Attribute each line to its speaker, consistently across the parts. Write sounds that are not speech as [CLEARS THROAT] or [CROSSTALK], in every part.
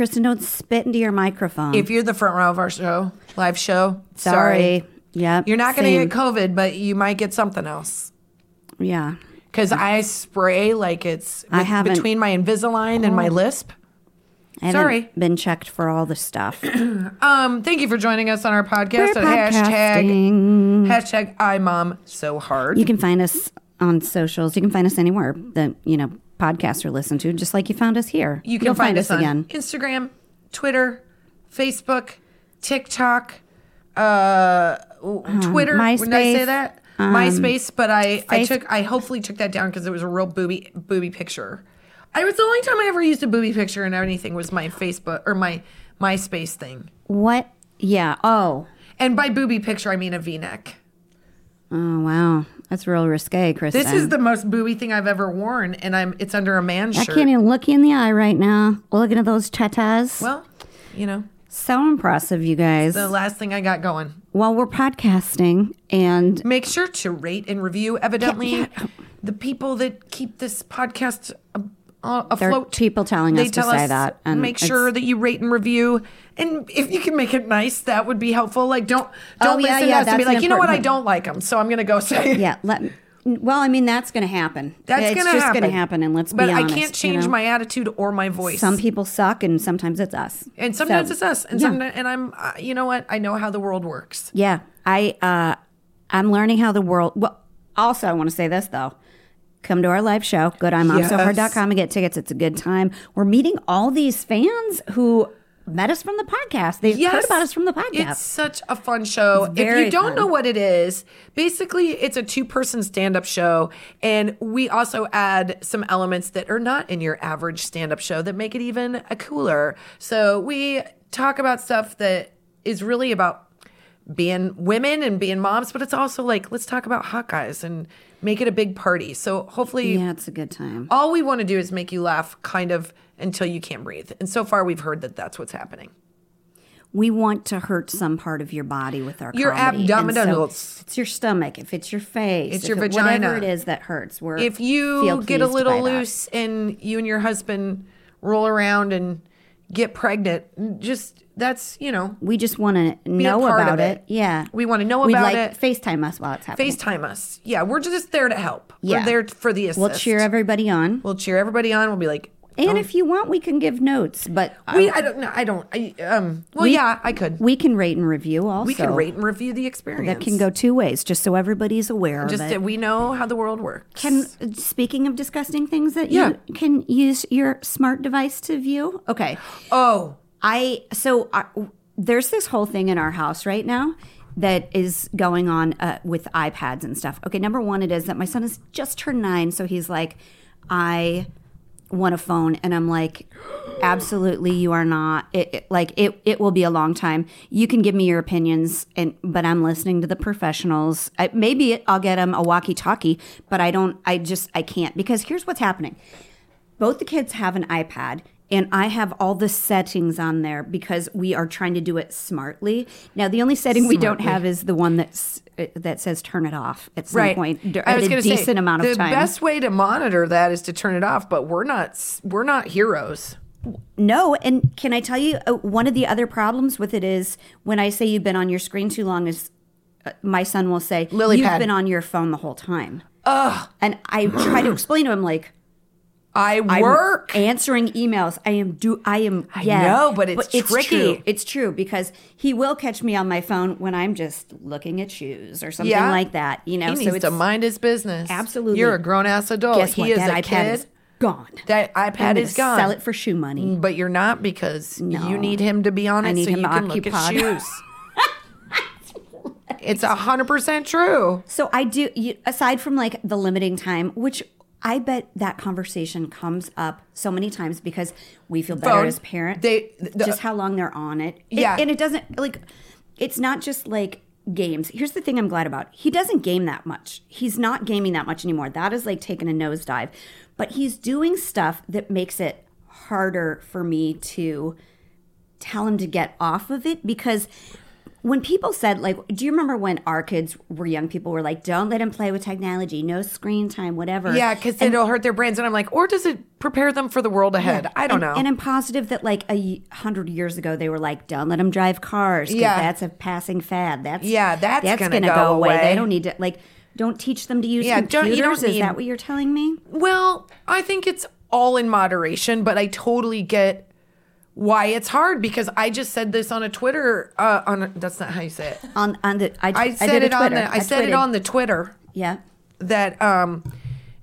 Speaker 1: Kristin, don't spit into your microphone.
Speaker 2: If you're the front row of our show, live show,
Speaker 1: sorry. Yep.
Speaker 2: You're not going to get COVID, but you might get something else.
Speaker 1: Yeah.
Speaker 2: Because I spray like it's
Speaker 1: I haven't-
Speaker 2: between my Invisalign and my lisp.
Speaker 1: I
Speaker 2: Sorry.
Speaker 1: Been checked for all the stuff. [CLEARS THROAT]
Speaker 2: Um, thank you for joining us on our podcast.
Speaker 1: We're
Speaker 2: at hashtag hashtag I mom so hard.
Speaker 1: You can find us on socials. You can find us anywhere that, you know, podcasts are listened to, just like you found us here.
Speaker 2: You can
Speaker 1: You'll
Speaker 2: find, us, on
Speaker 1: again.
Speaker 2: Instagram, Twitter, Facebook, TikTok, uh, Twitter. When did I say
Speaker 1: MySpace,
Speaker 2: that?
Speaker 1: um,
Speaker 2: MySpace, but I, I took I hopefully took that down because it was a real booby booby picture. I was the only time I ever used a booby picture and anything was my Facebook or my MySpace thing.
Speaker 1: What? Yeah. Oh.
Speaker 2: And by booby picture, I mean a V-neck.
Speaker 1: Oh, wow. That's real risque, Kristin.
Speaker 2: This is the most booby thing I've ever worn, and I'm it's under a man
Speaker 1: I
Speaker 2: shirt.
Speaker 1: can't even look you in the eye right now. Looking at those tatas.
Speaker 2: well, you know,
Speaker 1: so impressive, you guys.
Speaker 2: the last thing I got going.
Speaker 1: While we're podcasting and
Speaker 2: Make sure to rate and review. Evidently, the people that keep this podcast uh,
Speaker 1: there are people telling us to
Speaker 2: tell
Speaker 1: say
Speaker 2: us,
Speaker 1: that. And
Speaker 2: make sure that you rate and review. And if you can make it nice, that would be helpful. Like, don't don't
Speaker 1: Oh, yeah,
Speaker 2: listen
Speaker 1: yeah,
Speaker 2: to us and be like, you know what, I don't like them, so I'm going to go [LAUGHS] say.
Speaker 1: Yeah, let. Well, I mean, that's going to happen.
Speaker 2: That's
Speaker 1: it's
Speaker 2: gonna
Speaker 1: just
Speaker 2: happen.
Speaker 1: going to happen, and let's
Speaker 2: But
Speaker 1: be
Speaker 2: I can't
Speaker 1: you
Speaker 2: change
Speaker 1: know?
Speaker 2: my attitude or my voice.
Speaker 1: Some people suck, and sometimes it's us.
Speaker 2: and sometimes
Speaker 1: So,
Speaker 2: it's us, and
Speaker 1: yeah.
Speaker 2: sometimes, and I'm, uh, you know what? I know how the world works.
Speaker 1: Yeah, I uh, I'm learning how the world. Well, also, I want to say this though. Come to our live show. Go to imomsohard.com and get tickets. It's a good time. We're meeting all these fans who met us from the podcast. They heard about us from the podcast.
Speaker 2: It's such a fun show. If you don't
Speaker 1: fun.
Speaker 2: know what it is, basically it's a two-person stand-up show and we also add some elements that are not in your average stand-up show that make it even a cooler. So we talk about stuff that is really about being women and being moms, but it's also like let's talk about hot guys and make it a big party. So hopefully
Speaker 1: yeah, it's a good time.
Speaker 2: all we want to do is make you laugh kind of until you can't breathe. And so far we've heard that that's what's happening.
Speaker 1: We want to hurt some part of your body with our
Speaker 2: Your
Speaker 1: comedy. And so
Speaker 2: abdominals.
Speaker 1: it's your stomach. If it's your face.
Speaker 2: It's your
Speaker 1: it- Whatever
Speaker 2: vagina.
Speaker 1: it is that hurts. We're
Speaker 2: if you get a little loose and you and your husband roll around and get pregnant, just that's you know
Speaker 1: we just want to know about it.
Speaker 2: it.
Speaker 1: Yeah,
Speaker 2: We wanna know
Speaker 1: We'd
Speaker 2: about
Speaker 1: like
Speaker 2: it.
Speaker 1: FaceTime us while it's happening.
Speaker 2: FaceTime us. Yeah, we're just there to help.
Speaker 1: Yeah.
Speaker 2: We're there for the assist.
Speaker 1: We'll cheer everybody on.
Speaker 2: We'll cheer everybody on. We'll be like,
Speaker 1: And if you want, we can give notes, but
Speaker 2: we, I don't know. I don't. I, um. Well,
Speaker 1: We-
Speaker 2: yeah, I could.
Speaker 1: we can rate and review also.
Speaker 2: We can rate and review the experience.
Speaker 1: That can go two ways, just so everybody's aware
Speaker 2: Just that we know how the world works.
Speaker 1: Can speaking of disgusting things that
Speaker 2: Yeah.
Speaker 1: you can use your smart device to view. Okay, [GASPS]
Speaker 2: oh,
Speaker 1: I so uh, there's this whole thing in our house right now that is going on uh, with iPads and stuff. Okay, number one, it is that my son has just turned nine, so he's like, I want a phone, and I'm like, absolutely, you are not. It, it- like it, it will be a long time. You can give me your opinions, and but I'm listening to the professionals. I, maybe I'll get them a walkie-talkie, but I don't. I just I can't because here's what's happening both the kids have an iPad and I have all the settings on there because we are trying to do it smartly. Now the only setting we don't have is the one that's uh, that says turn it off at some
Speaker 2: right.
Speaker 1: point d-
Speaker 2: I
Speaker 1: at
Speaker 2: was
Speaker 1: a decent
Speaker 2: say,
Speaker 1: amount of
Speaker 2: the
Speaker 1: time.
Speaker 2: best way to monitor that is to turn it off. But we're not. We're not heroes.
Speaker 1: No, and can I tell you uh, one of the other problems with it is when I say you've been on your screen too long is uh, my son will say
Speaker 2: Lily
Speaker 1: you've
Speaker 2: pad."
Speaker 1: been on your phone the whole time. Ugh. And I try to explain to him like
Speaker 2: I
Speaker 1: I'm
Speaker 2: work.
Speaker 1: answering emails. I am do I am
Speaker 2: I know, but it's tricky.
Speaker 1: true. It's true because he will catch me on my phone when I'm just looking at shoes or something
Speaker 2: Yeah.
Speaker 1: like that. You know,
Speaker 2: he
Speaker 1: so
Speaker 2: needs
Speaker 1: it's
Speaker 2: to mind his business.
Speaker 1: Absolutely.
Speaker 2: You're a grown ass adult.
Speaker 1: guess
Speaker 2: he
Speaker 1: what?
Speaker 2: is
Speaker 1: that
Speaker 2: a
Speaker 1: iPad
Speaker 2: kid.
Speaker 1: is gone.
Speaker 2: That
Speaker 1: I'm
Speaker 2: iPad is gone.
Speaker 1: Sell it for shoe money.
Speaker 2: But you're not because
Speaker 1: No.
Speaker 2: you need him to be on it
Speaker 1: I need
Speaker 2: so
Speaker 1: him
Speaker 2: you can look at shoes. [LAUGHS] it's a hundred percent true.
Speaker 1: So I do. You, aside from like the limiting time, which I bet that conversation comes up so many times because we feel better
Speaker 2: Phone.
Speaker 1: as parents.
Speaker 2: They- the-
Speaker 1: just how long they're on it. It-
Speaker 2: Yeah.
Speaker 1: and it doesn't like. It's not just like games. Here's the thing I'm glad about. He doesn't game that much. He's not gaming that much anymore. That is like taking a nosedive. But he's doing stuff that makes it harder for me to tell him to get off of it because when people said like do you remember when our kids were young people were like don't let them play with technology no screen time whatever
Speaker 2: Yeah, because it'll hurt their brains. And I'm like, or does it prepare them for the world ahead? I don't
Speaker 1: and,
Speaker 2: know.
Speaker 1: and i'm positive that like a hundred years ago they were like don't let them drive cars
Speaker 2: Yeah.
Speaker 1: that's a passing fad that's
Speaker 2: Yeah, that's that's gonna go
Speaker 1: go, away.
Speaker 2: away.
Speaker 1: they don't need to like don't teach them to use
Speaker 2: Yeah, don't-
Speaker 1: computers
Speaker 2: you don't
Speaker 1: is
Speaker 2: need-
Speaker 1: that what you're telling me
Speaker 2: Well, I think it's all in moderation, but I totally get why it's hard because I just said this on a Twitter. Uh, on a, that's not how you say it.
Speaker 1: on on the i,
Speaker 2: I said
Speaker 1: did a
Speaker 2: it on the. I, said it on the Twitter
Speaker 1: yeah
Speaker 2: that um,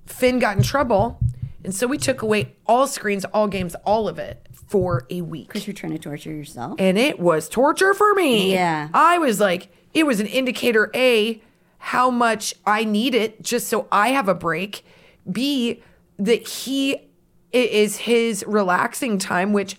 Speaker 2: Finn got in trouble, and so we took away all screens, all games, all of it for a week.
Speaker 1: because you're trying to torture yourself
Speaker 2: and it was torture for me.
Speaker 1: Yeah.
Speaker 2: I was like, it was an indicator A, how much I need it just so I have a break. B, that he it is his relaxing time, which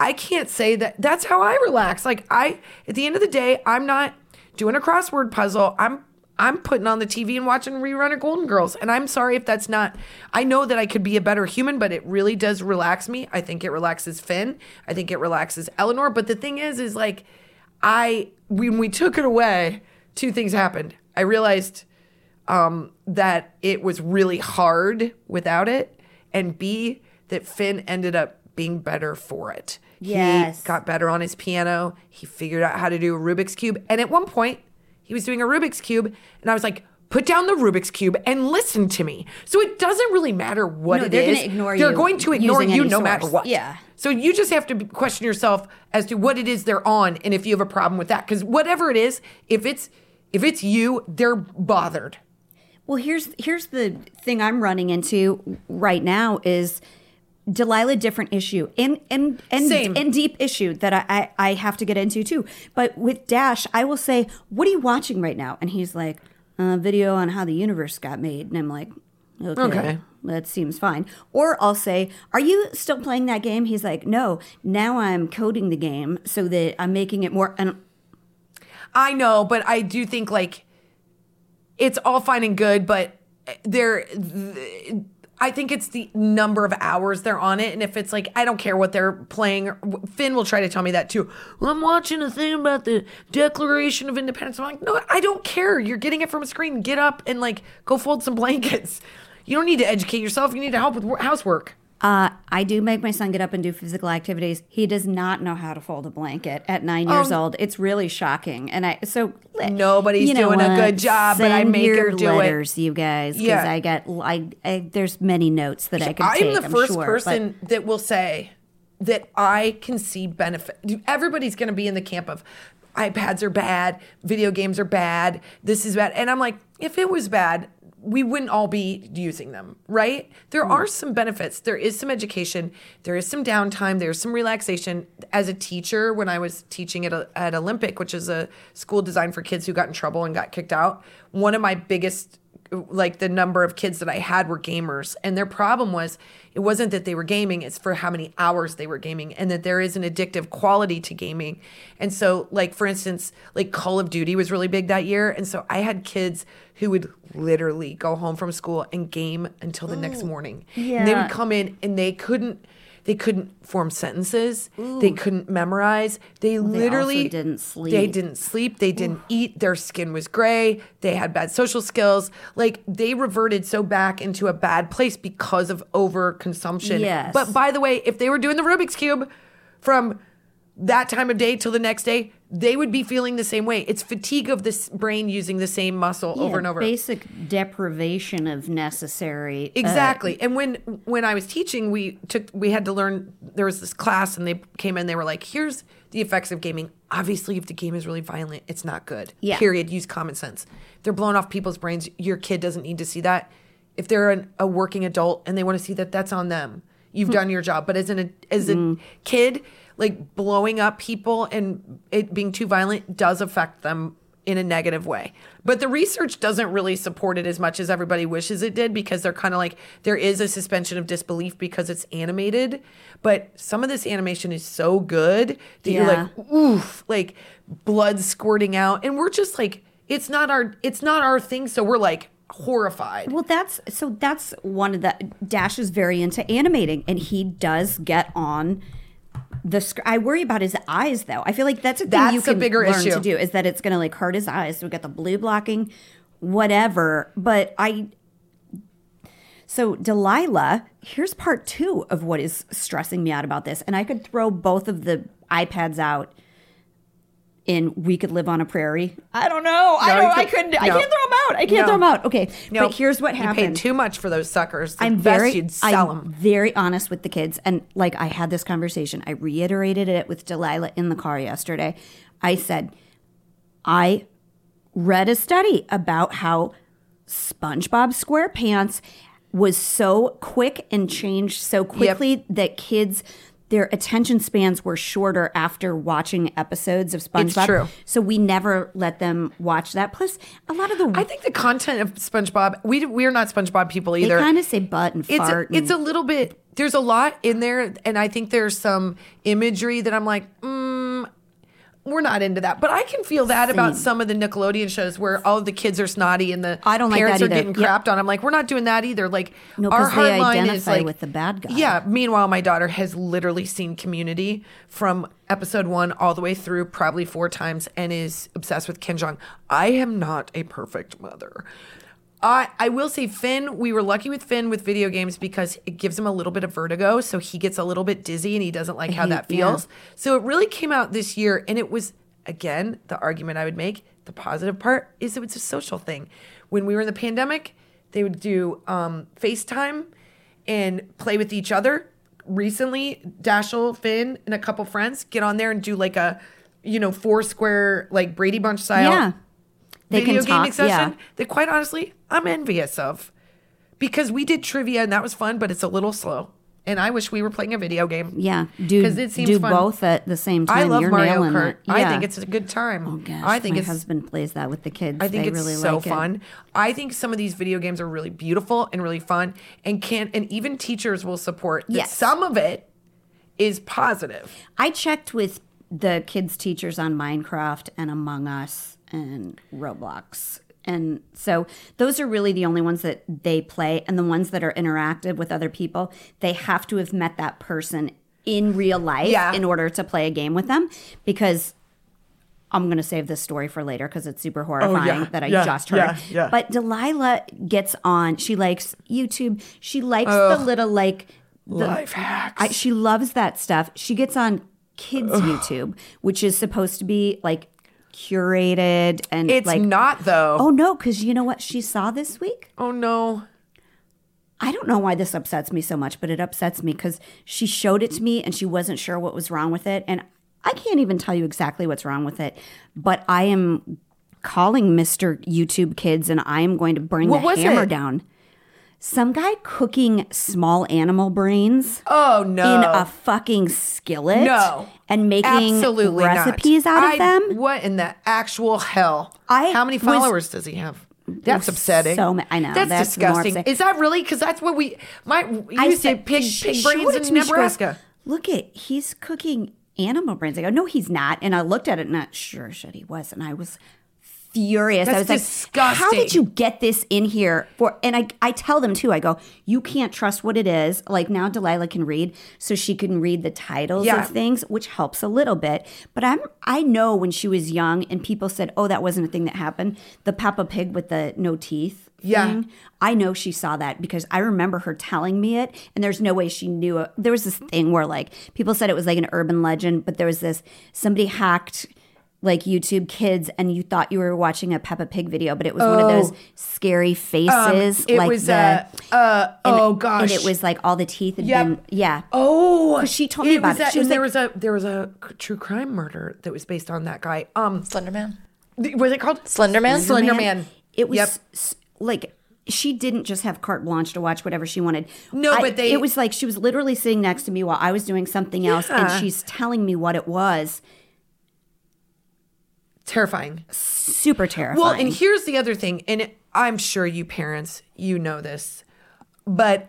Speaker 2: I can't say that that's how I relax. Like I at the end of the day, I'm not doing a crossword puzzle. I'm I'm putting on the TV and watching rerun of Golden Girls. And I'm sorry if that's not I know that I could be a better human, but it really does relax me. I think it relaxes Finn. I think it relaxes Eleanor. But the thing is, is like I when we took it away, two things happened. I realized um, that it was really hard without it, and B that Finn ended up being better for it.
Speaker 1: Yes.
Speaker 2: he got better on his piano. He figured out how to do a Rubik's cube, and at one point he was doing a Rubik's cube, and I was like. Put down the Rubik's cube and listen to me. So it doesn't really matter what
Speaker 1: No,
Speaker 2: it
Speaker 1: they're
Speaker 2: is.
Speaker 1: ignore
Speaker 2: They're
Speaker 1: you
Speaker 2: going to ignore you no matter what.
Speaker 1: Yeah.
Speaker 2: So you just have to question yourself as to what it is they're on and if you have a problem with that. Because whatever it is, if it's if it's you, they're bothered.
Speaker 1: Well, here's here's the thing I'm running into right now is Delilah different issue and and and
Speaker 2: Same.
Speaker 1: and deep issue that I, I I have to get into too. But with Dash, I will say, "What are you watching right now?" And he's like, "A video on how the universe got made," and I'm like, "Okay."
Speaker 2: Okay.
Speaker 1: That seems fine. Or I'll say, Are you still playing that game? He's like, No, now I'm coding the game so that I'm making it more. And
Speaker 2: I know, but I do think like it's all fine and good, but eh, they're. th- I think it's the number of hours they're on it, and if it's like I don't care what they're playing. Finn will try to tell me that too. Well, I'm watching a thing about the Declaration of Independence. I'm like, no, I don't care. You're getting it from a screen. Get up and like go fold some blankets. You don't need to educate yourself. You need to help with housework.
Speaker 1: Uh, I do make my son get up and do physical activities. He does not know how to fold a blanket at nine years
Speaker 2: Um,
Speaker 1: old. It's really shocking. And I so
Speaker 2: Nobody's
Speaker 1: You know
Speaker 2: doing a good job, but I
Speaker 1: Send
Speaker 2: make
Speaker 1: your
Speaker 2: them do it.
Speaker 1: letters, you guys, because
Speaker 2: Yeah.
Speaker 1: I get I, I there's many notes that I could
Speaker 2: I'm
Speaker 1: take.
Speaker 2: the
Speaker 1: I'm
Speaker 2: first
Speaker 1: sure, but-
Speaker 2: person that will say that I can see benefit. Everybody's going to be in the camp of iPads are bad, video games are bad, this is bad. And I'm like, if it was bad, we wouldn't all be using them, right? There
Speaker 1: Hmm.
Speaker 2: are some benefits. There is some education. There is some downtime. There's some relaxation. As a teacher, when I was teaching at, a, at Olympic, which is a school designed for kids who got in trouble and got kicked out, one of my biggest like the number of kids that I had were gamers. And their problem was it wasn't that they were gaming, it's for how many hours they were gaming and that there is an addictive quality to gaming. And so like for instance, like Call of Duty was really big that year. And so I had kids who would literally go home from school and game until the next oh, morning. And they would come in and they couldn't they couldn't form sentences. They couldn't memorize. They
Speaker 1: they
Speaker 2: literally
Speaker 1: didn't
Speaker 2: They didn't sleep. They didn't eat. Their skin was gray. They had bad social skills. Like they reverted so back into a bad place because of overconsumption.
Speaker 1: Yes.
Speaker 2: But by the way, if they were doing the Rubik's Cube from that time of day till the next day, they would be feeling the same way. It's fatigue of this brain using the same muscle
Speaker 1: Yeah,
Speaker 2: over and over.
Speaker 1: Basic deprivation of necessary. uh,
Speaker 2: Exactly. and when when I was teaching, we took we had to learn there was this class and they came in, they were like, here's the effects of gaming. Obviously, if the game is really violent, it's not good.
Speaker 1: Yeah.
Speaker 2: Period. Use common sense. If they're blowing off people's brains. Your kid doesn't need to see that. If they're an, a working adult and they want to see that, that's on them. You've done your job. But as an as a kid, like blowing up people and it being too violent does affect them in a negative way. But the research doesn't really support it as much as everybody wishes it did because they're kind of like there is a suspension of disbelief because it's animated, but some of this animation is so good that you're like oof, like blood squirting out and we're just like it's not our it's not our thing so we're like horrified.
Speaker 1: Well, that's so. That's one of the Dash is very into animating, and he does get on the. Sc- I worry about his eyes, though. I feel like that's a thing you
Speaker 2: That's a
Speaker 1: can
Speaker 2: bigger
Speaker 1: learn
Speaker 2: issue.
Speaker 1: to do. Is that it's going to like hurt his eyes. So we got the blue blocking, whatever. But I. So Delilah, here's part two of what is stressing me out about this, and I could throw both of the iPads out. In we could live on a prairie. I don't know. I don't.
Speaker 2: you
Speaker 1: I
Speaker 2: could-
Speaker 1: couldn't. I can't throw them out. I can't
Speaker 2: No.
Speaker 1: throw them out. Okay,
Speaker 2: No,
Speaker 1: but here's what happened.
Speaker 2: You paid too much for those suckers. The
Speaker 1: I'm
Speaker 2: best
Speaker 1: very,
Speaker 2: you'd sell
Speaker 1: I'm
Speaker 2: them.
Speaker 1: very honest with the kids, and like I had this conversation. I reiterated it with Delilah in the car yesterday. I said, I read a study about how SpongeBob SquarePants was so quick and changed so quickly that kids. Their attention spans were shorter after watching episodes of SpongeBob.
Speaker 2: It's true.
Speaker 1: So we never let them watch that. Plus, a lot of the
Speaker 2: I think the content of SpongeBob, we we're not SpongeBob people either.
Speaker 1: they kind of say butt and
Speaker 2: it's
Speaker 1: fart.
Speaker 2: a, it's
Speaker 1: and-
Speaker 2: a little bit. There's a lot in there, and I think there's some imagery that I'm like, mm, we're not into that. But I can feel that about some of the Nickelodeon shows where all the kids are snotty and the
Speaker 1: I don't
Speaker 2: parents
Speaker 1: that
Speaker 2: are getting
Speaker 1: Yep.
Speaker 2: crapped on. I'm like, we're not doing that either. Like
Speaker 1: No,
Speaker 2: our
Speaker 1: 'cause they
Speaker 2: hard line is like
Speaker 1: with the bad guy.
Speaker 2: Yeah. Meanwhile, my daughter has literally seen Community from episode one all the way through, probably four times, and is obsessed with Ken Jeong. I am not a perfect mother. I, I will say Finn, we were lucky with Finn with video games because it gives him a little bit of vertigo. So he gets a little bit dizzy and he doesn't like how that
Speaker 1: yeah.
Speaker 2: feels. So it really came out this year and it was, again, the argument I would make. The positive part is it was a social thing. When we were in the pandemic, they would do um, FaceTime and play with each other. Recently, Dashel, Finn, and a couple friends get on there and do like a, you know, four square, like Brady Bunch style
Speaker 1: yeah. They
Speaker 2: video
Speaker 1: can
Speaker 2: gaming
Speaker 1: talk.
Speaker 2: session
Speaker 1: Yeah.
Speaker 2: that quite honestly I'm envious of. Because we did trivia and that was fun, but it's a little slow. And I wish we were playing a video game.
Speaker 1: Yeah, do
Speaker 2: it seems
Speaker 1: do
Speaker 2: fun.
Speaker 1: both at the same time.
Speaker 2: I love
Speaker 1: You're
Speaker 2: Mario Kart.
Speaker 1: it.
Speaker 2: I think it's a good time.
Speaker 1: Oh gosh,
Speaker 2: I think
Speaker 1: my husband plays that with the kids.
Speaker 2: I think
Speaker 1: they
Speaker 2: it's
Speaker 1: really
Speaker 2: so
Speaker 1: like it.
Speaker 2: fun. I think some of these video games are really beautiful and really fun and can and even teachers will support that
Speaker 1: Yes.
Speaker 2: some of it is positive.
Speaker 1: I checked with the kids' teachers on Minecraft and Among Us and Roblox. And so those are really the only ones that they play. And the ones that are interactive with other people, they have to have met that person in real life
Speaker 2: Yeah.
Speaker 1: in order to play a game with them. Because I'm going to save this story for later because it's super horrifying
Speaker 2: Oh, yeah.
Speaker 1: that I
Speaker 2: Yeah.
Speaker 1: just heard.
Speaker 2: Yeah.
Speaker 1: But Delilah gets on. She likes YouTube. She likes the little like the,
Speaker 2: Life hacks.
Speaker 1: I, she loves that stuff. She gets on kids YouTube, which is supposed to be like curated and
Speaker 2: It's
Speaker 1: like
Speaker 2: not though.
Speaker 1: Oh no, because you know what she saw this week?
Speaker 2: oh no.
Speaker 1: I don't know why this upsets me so much, but it upsets me because she showed it to me and she wasn't sure what was wrong with it. And I can't even tell you exactly what's wrong with it, but I am calling Mr. YouTube Kids and I am going to bring
Speaker 2: What
Speaker 1: the
Speaker 2: was
Speaker 1: hammer
Speaker 2: it?
Speaker 1: down. Some guy cooking small animal brains
Speaker 2: Oh no.
Speaker 1: in a fucking skillet
Speaker 2: No.
Speaker 1: and making
Speaker 2: Absolutely
Speaker 1: recipes
Speaker 2: not.
Speaker 1: out of
Speaker 2: I-
Speaker 1: them.
Speaker 2: What in the actual hell?
Speaker 1: I
Speaker 2: How many
Speaker 1: was-
Speaker 2: followers does he have? That's upsetting.
Speaker 1: so ma- I know,
Speaker 2: That's,
Speaker 1: that's
Speaker 2: disgusting. Is that really? Because that's what we my you
Speaker 1: I
Speaker 2: used to
Speaker 1: said-
Speaker 2: pig
Speaker 1: she
Speaker 2: pig brains in
Speaker 1: me. Goes,
Speaker 2: Nebraska.
Speaker 1: Look at he's cooking animal brains. I go, no, he's not. And I looked at it, and not sure shit he was, and I was furious. I
Speaker 2: That's
Speaker 1: was like, how did you get this in here? For and I I tell them too. I go, you can't trust what it is. Like now, Delilah can read, so she can read the titles
Speaker 2: Yeah.
Speaker 1: of things, which helps a little bit. But I'm I know when she was young, and people said, oh, that wasn't a thing that happened. The Peppa Pig with the no teeth.
Speaker 2: Yeah.
Speaker 1: thing. I know she saw that because I remember her telling me it, and there's no way she knew it. There was this thing where like people said it was like an urban legend, but there was this somebody hacked like YouTube kids, and you thought you were watching a Peppa Pig video, but it was one of those scary faces.
Speaker 2: Um, it
Speaker 1: like
Speaker 2: was
Speaker 1: the,
Speaker 2: uh, uh oh gosh.
Speaker 1: and it was like all the teeth had
Speaker 2: Yep.
Speaker 1: been yeah.
Speaker 2: Oh,
Speaker 1: she told me
Speaker 2: it
Speaker 1: about
Speaker 2: was
Speaker 1: it.
Speaker 2: that-
Speaker 1: She was
Speaker 2: and there
Speaker 1: like-
Speaker 2: was a there was a true crime murder that was based on that guy. Um,
Speaker 3: Slenderman.
Speaker 2: th- was it called
Speaker 3: Slenderman?
Speaker 2: Slenderman.
Speaker 1: It was
Speaker 2: Yep.
Speaker 1: s- like she didn't just have carte blanche to watch whatever she wanted.
Speaker 2: No,
Speaker 1: I-
Speaker 2: but they-
Speaker 1: It was like she was literally sitting next to me while I was doing something else, and she's telling me what it was.
Speaker 2: Terrifying.
Speaker 1: Super terrifying.
Speaker 2: Well, and here's the other thing, and I'm sure you parents, you know this, but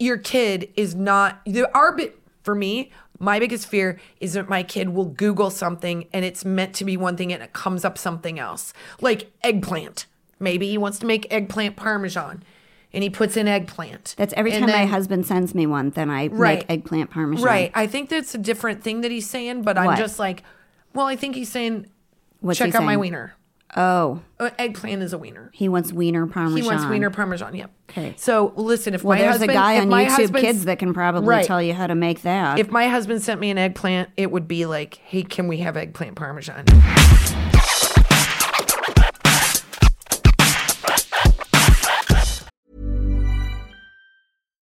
Speaker 2: your kid is not. The our bit for me, my biggest fear is that my kid will Google something and it's meant to be one thing and it comes up something else, like eggplant. Maybe he wants to make eggplant parmesan, and he puts in eggplant.
Speaker 1: That's every
Speaker 2: And
Speaker 1: time my husband sends me one, then I
Speaker 2: Right.
Speaker 1: make eggplant parmesan.
Speaker 2: Right. I think that's a different thing that he's saying, but I'm just like, well, I think he's saying,
Speaker 1: What's
Speaker 2: check
Speaker 1: he
Speaker 2: out my wiener.
Speaker 1: Oh,
Speaker 2: Uh, eggplant is a wiener.
Speaker 1: he wants wiener parmesan.
Speaker 2: He wants wiener parmesan. Yep.
Speaker 1: Okay.
Speaker 2: So listen, if
Speaker 1: Well,
Speaker 2: my
Speaker 1: there's
Speaker 2: husband,
Speaker 1: a guy on YouTube Kids that can probably
Speaker 2: Right.
Speaker 1: tell you how to make that.
Speaker 2: If my husband sent me an eggplant, it would be like, hey, can we have eggplant parmesan?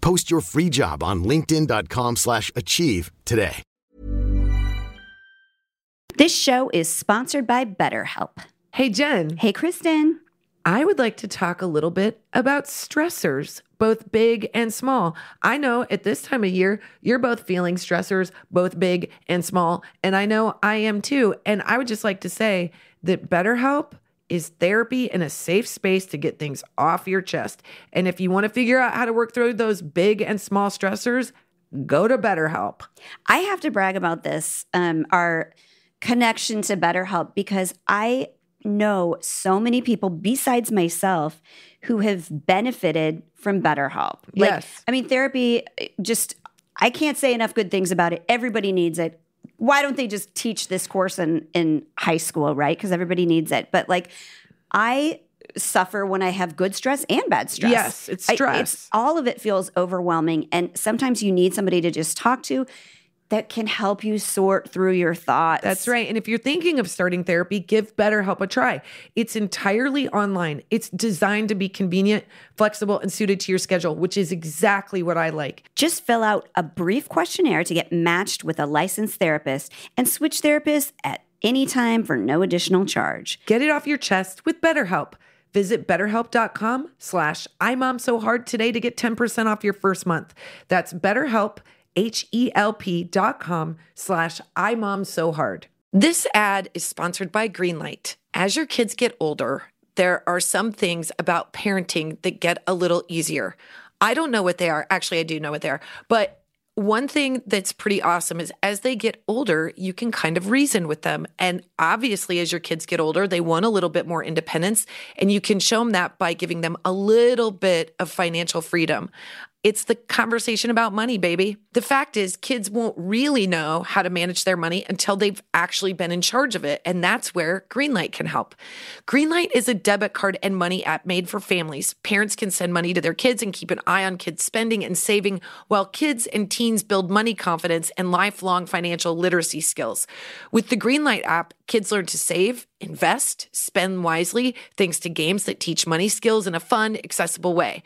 Speaker 4: Post your free job on linkedin.com/achieve slash achieve today.
Speaker 1: this show is sponsored by BetterHelp.
Speaker 2: Hey, Jen,
Speaker 1: Hey, Kristin.
Speaker 2: I would like to talk a little bit about stressors, both big and small. I know at this time of year, you're both feeling stressors, both big and small. And I know I am too. And I would just like to say that BetterHelp is therapy and a safe space to get things off your chest. And if you want to figure out how to work through those big and small stressors, go to BetterHelp.
Speaker 1: I have to brag about this, um, our connection to BetterHelp, because I know so many people besides myself who have benefited from BetterHelp. Like,
Speaker 2: Yes.
Speaker 1: I mean, therapy eh, just, I can't say enough good things about it. Everybody needs it. Why don't they just teach this course in, in high school, right? Because everybody needs it. But like, I suffer when I have good stress and bad stress.
Speaker 2: Yes, it's
Speaker 1: I-
Speaker 2: stress.
Speaker 1: all of it feels overwhelming. And sometimes you need somebody to just talk to that can help you sort through your thoughts.
Speaker 2: That's right. And if you're thinking of starting therapy, give BetterHelp a try. It's entirely online. It's designed to be convenient, flexible, and suited to your schedule, which is exactly what I like.
Speaker 1: Just fill out a brief questionnaire to get matched with a licensed therapist and switch therapists at any time for no additional charge.
Speaker 2: Get it off your chest with BetterHelp. Visit betterhelp.com slash imomsohard today to get 10% off your first month. That's betterhelp, H-E-L-P dot com slash imomsohard. This ad is sponsored by Greenlight. As your kids get older, there are some things about parenting that get a little easier. I don't know what they are. Actually, I do know what they are. But one thing that's pretty awesome is as they get older, you can kind of reason with them. And obviously, as your kids get older, they want a little bit more independence. And you can show them that by giving them a little bit of financial freedom. It's the conversation about money, baby. The fact is, kids won't really know how to manage their money until they've actually been in charge of it. And that's where Greenlight can help. Greenlight is a debit card and money app made for families. Parents can send money to their kids and keep an eye on kids' spending and saving, while kids and teens build money confidence and lifelong financial literacy skills. With the Greenlight app, kids learn to save, invest, spend wisely, thanks to games that teach money skills in a fun, accessible way.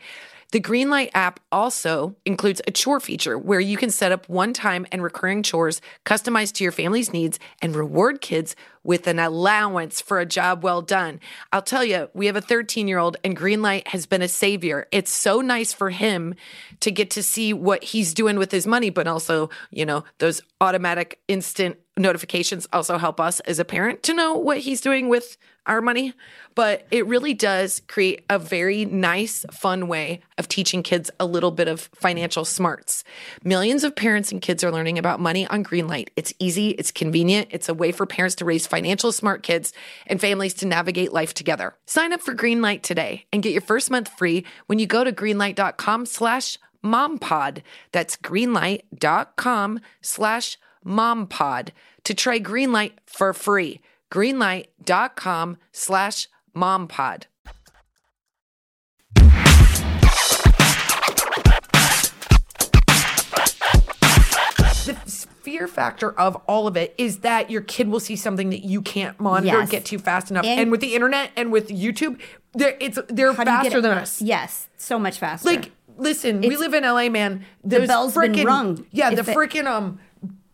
Speaker 2: The Greenlight app also includes a chore feature where you can set up one time and recurring chores customized to your family's needs and reward kids with an allowance for a job well done. I'll tell you, we have a 13 year old and Greenlight has been a savior. It's so nice for him to get to see what he's doing with his money, but also, you know, those automatic instant notifications also help us as a parent to know what he's doing with our money. But it really does create a very nice, fun way of teaching kids a little bit of financial smarts. Millions of parents and kids are learning about money on Greenlight. It's easy, it's convenient, it's a way for parents to raise financial smart kids and families to navigate life together. Sign up for Greenlight today and get your first month free when you go to greenlight.com slash mompod. That's greenlight.com slash mompod to try Greenlight for free. Greenlight.com slash mompod. The fear factor of all of it is that your kid will see something that you can't monitor
Speaker 1: Yes.
Speaker 2: get to fast enough.
Speaker 1: And-
Speaker 2: And, with the internet and with YouTube, they're it's they're
Speaker 1: How do you get
Speaker 2: faster than us.
Speaker 1: Yes, so much faster.
Speaker 2: Like, listen, we live in LA, man. Those
Speaker 1: bell's been rung.
Speaker 2: Yeah, the
Speaker 1: If
Speaker 2: freaking um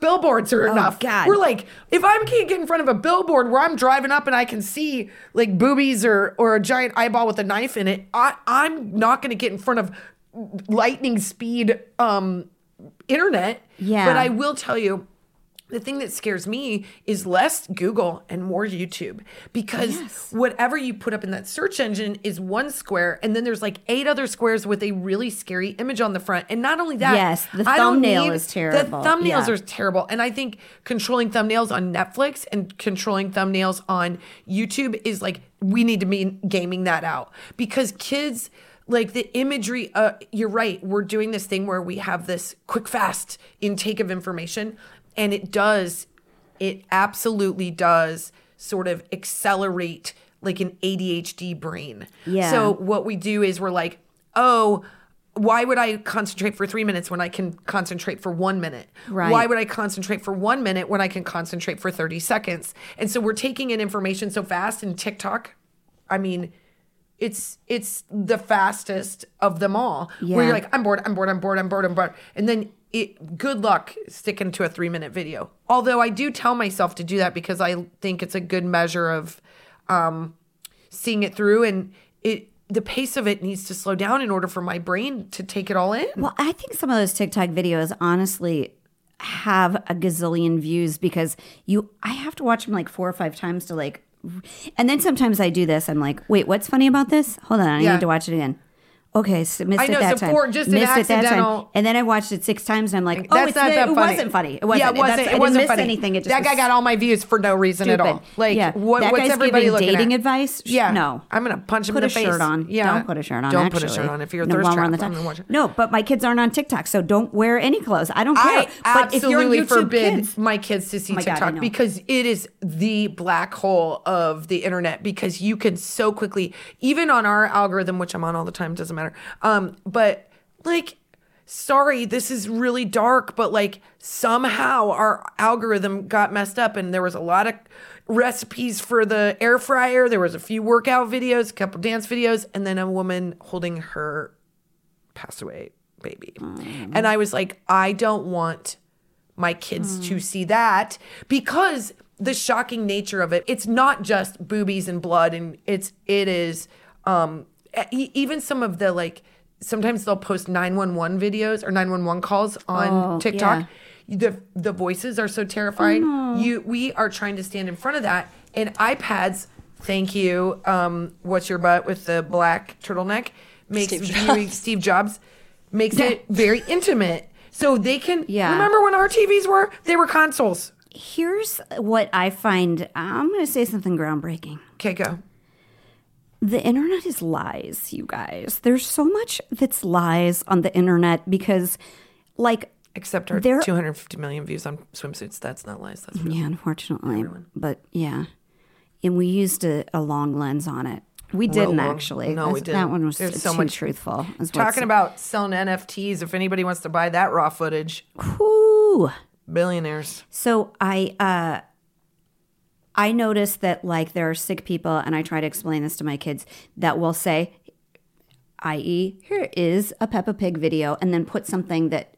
Speaker 2: billboards are enough.
Speaker 1: God.
Speaker 2: We're like, if I can't get in front of a billboard where I'm driving up and I can see like boobies or or a giant eyeball with a knife in it, I I'm not going to get in front of lightning speed um internet.
Speaker 1: Yeah.
Speaker 2: But I will tell you. The thing that scares me is less Google and more YouTube because whatever you put up in that search engine is one square, and then there's like eight other squares with a really scary image on the front. And not only that,
Speaker 1: Yes, the
Speaker 2: I
Speaker 1: thumbnail
Speaker 2: need-
Speaker 1: is terrible.
Speaker 2: The thumbnails
Speaker 1: Yeah.
Speaker 2: are terrible. And I think controlling thumbnails on Netflix and controlling thumbnails on YouTube is like, we need to be gaming that out because kids, like the imagery, uh, you're right. We're doing this thing where we have this quick, fast intake of information, and it does, it absolutely does sort of accelerate like an ADHD brain.
Speaker 1: Yeah.
Speaker 2: So what we do is we're like, oh, why would I concentrate for three minutes when I can concentrate for one minute?
Speaker 1: Right.
Speaker 2: Why would I concentrate for one minute when I can concentrate for 30 seconds? And so we're taking in information so fast and TikTok, I mean, it's it's the fastest of them all.
Speaker 1: Yeah.
Speaker 2: Where you're like, I'm bored, I'm bored, I'm bored, I'm bored, I'm bored. And then it good luck sticking to a three minute video. Although I do tell myself to do that because I think it's a good measure of um seeing it through and it the pace of it needs to slow down in order for my brain to take it all in.
Speaker 1: Well, I think some of those TikTok videos honestly have a gazillion views because you I have to watch them like four or five times to like and then sometimes I do this. I'm like, wait, what's funny about this? Hold on, I
Speaker 2: Yeah.
Speaker 1: need to watch it again. Okay, so missed
Speaker 2: I
Speaker 1: it that
Speaker 2: so
Speaker 1: time.
Speaker 2: just an
Speaker 1: missed it that time.
Speaker 2: accidental-
Speaker 1: And then I watched it six times and I'm like, oh,
Speaker 2: That's
Speaker 1: it's
Speaker 2: not that
Speaker 1: it
Speaker 2: funny.
Speaker 1: wasn't funny. It wasn't.
Speaker 2: Yeah, it wasn't.
Speaker 1: That's-
Speaker 2: It wasn't funny.
Speaker 1: anything. It just
Speaker 2: that guy got all my views for no reason at all. Like,
Speaker 1: yeah.
Speaker 2: what,
Speaker 1: that
Speaker 2: what's
Speaker 1: guy's
Speaker 2: everybody
Speaker 1: giving
Speaker 2: looking
Speaker 1: dating
Speaker 2: at?
Speaker 1: advice?
Speaker 2: Yeah,
Speaker 1: no.
Speaker 2: I'm gonna punch him
Speaker 1: put
Speaker 2: in
Speaker 1: a
Speaker 2: the face.
Speaker 1: Put a shirt on.
Speaker 2: Yeah,
Speaker 1: Don't put a shirt on.
Speaker 2: Don't put a shirt on if you're
Speaker 1: No,
Speaker 2: thirst
Speaker 1: while on the
Speaker 2: I'm
Speaker 1: top-
Speaker 2: gonna watch it.
Speaker 1: No, but my kids aren't on TikTok, so don't wear any clothes. I don't care.
Speaker 2: I
Speaker 1: but if you're on
Speaker 2: absolutely forbid my kids to see
Speaker 1: Oh my God, I
Speaker 2: TikTok because it is the black hole of the internet because you can so quickly, even on our algorithm, which I'm on all the time, doesn't matter. Um, but like, sorry, this is really dark, but like somehow our algorithm got messed up and there was a lot of recipes for the air fryer. There was a few workout videos, a couple dance videos, and then a woman holding her passed away baby. And I was like, I don't want my kids to see that because the shocking nature of it, it's not just boobies and blood and it's it is um even some of the like sometimes they'll post 911 videos or 911 calls on
Speaker 1: Oh,
Speaker 2: TikTok. The the voices are so terrifying. You we are trying to stand in front of that and iPads Thank you. Um, what's your butt with the black turtleneck? Makes
Speaker 3: Steve
Speaker 2: viewing
Speaker 3: Jobs.
Speaker 2: Steve Jobs makes it very intimate So they can.
Speaker 1: Yeah.
Speaker 2: Remember when our TVs were? They were consoles.
Speaker 1: Here's what I find I'm going to say something groundbreaking.
Speaker 2: Okay, go.
Speaker 1: The internet is lies, you guys. There's so much that's lies on the internet because, like,
Speaker 2: Except our
Speaker 1: There-
Speaker 2: 250 million views on swimsuits. That's not lies. That's
Speaker 1: yeah, unfortunately. But yeah. And we used a, a long lens on it. We didn't
Speaker 2: Well,
Speaker 1: actually.
Speaker 2: no, we didn't.
Speaker 1: That one was
Speaker 2: There's so
Speaker 1: too
Speaker 2: much-
Speaker 1: truthful.
Speaker 2: Talking about selling NFTs. If anybody wants to buy that raw footage,
Speaker 1: Whew.
Speaker 2: billionaires.
Speaker 1: So I uh I noticed that like there are sick people and I try to explain this to my kids that will say i.e. here is a Peppa Pig video and then put something that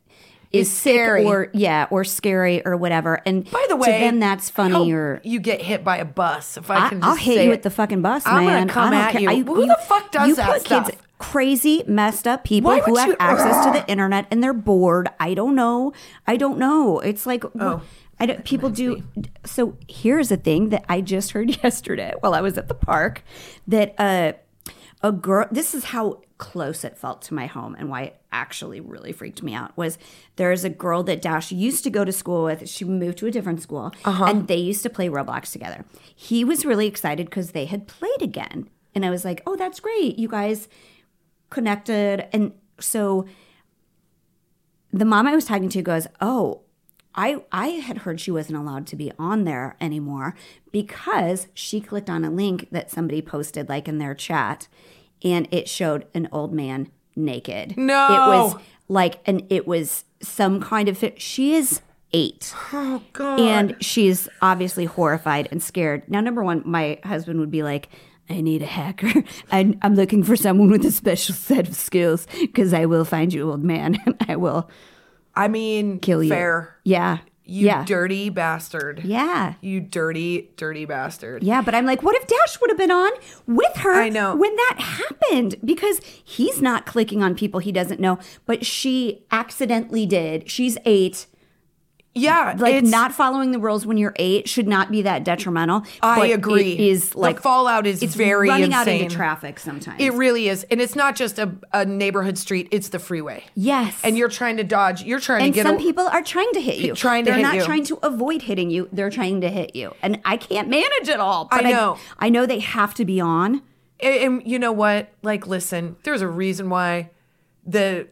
Speaker 1: is
Speaker 2: scary.
Speaker 1: or yeah or scary or whatever and
Speaker 2: By the way,
Speaker 1: to them that's or
Speaker 2: you get hit by a bus. If I
Speaker 1: I,
Speaker 2: can, just
Speaker 1: will hit
Speaker 2: say
Speaker 1: you
Speaker 2: it.
Speaker 1: with the fucking bus,
Speaker 2: I'm gonna
Speaker 1: man.
Speaker 2: come
Speaker 1: I don't
Speaker 2: at
Speaker 1: care.
Speaker 2: you.
Speaker 1: I-
Speaker 2: Who the fuck does
Speaker 1: you
Speaker 2: that
Speaker 1: put
Speaker 2: stuff?
Speaker 1: Kids, crazy, messed up people who have
Speaker 2: you-
Speaker 1: access to the [LAUGHS] internet and they're bored. I don't know. I don't know. It's like
Speaker 2: Oh,
Speaker 1: I don't, people do. So here's a thing that I just heard [LAUGHS] yesterday while I was at the park that uh, a girl. This is how close it felt to my home and why it actually really freaked me out was there's a girl that Dash used to go to school with. She moved to a different school and they used to play Roblox together. He was really excited because they had played again. And I was like, oh, that's great. You guys connected. And so the mom I was talking to goes, "Oh, I I had heard she wasn't allowed to be on there anymore because she clicked on a link that somebody posted like in their chat and it showed an old man naked.
Speaker 2: No.
Speaker 1: It was like and it was some kind of fit. She is 8.
Speaker 2: Oh God.
Speaker 1: And she's obviously horrified and scared. Now, number one, my husband would be like, I need a hacker. I'm, I'm looking for someone with a special set of skills because I will find you, old man, and [LAUGHS] I will
Speaker 2: I mean,
Speaker 1: kill you.
Speaker 2: Fair.
Speaker 1: Yeah.
Speaker 2: You
Speaker 1: yeah.
Speaker 2: dirty bastard.
Speaker 1: yeah.
Speaker 2: You dirty, dirty bastard.
Speaker 1: Yeah, but I'm like, what if Dash would have been on with her
Speaker 2: I know.
Speaker 1: when that happened? Because he's not clicking on people he doesn't know, but she accidentally did. She's eight.
Speaker 2: Yeah.
Speaker 1: Like not following the rules when you're eight should not be that detrimental.
Speaker 2: I
Speaker 1: but
Speaker 2: agree.
Speaker 1: It is like
Speaker 2: the fallout is
Speaker 1: it's
Speaker 2: very
Speaker 1: running out into traffic sometimes.
Speaker 2: It really is, and it's not just a, a neighborhood street; it's the freeway.
Speaker 1: yes,
Speaker 2: And you're trying to dodge. You're trying
Speaker 1: and
Speaker 2: to get.
Speaker 1: And some
Speaker 2: a-
Speaker 1: people are trying to hit you.
Speaker 2: Trying to
Speaker 1: They're not
Speaker 2: you.
Speaker 1: trying to avoid hitting you. They're trying to hit you, and I can't manage it all.
Speaker 2: I know.
Speaker 1: I, know they have to be on.
Speaker 2: And, and you know what? Like, listen, there's a reason why the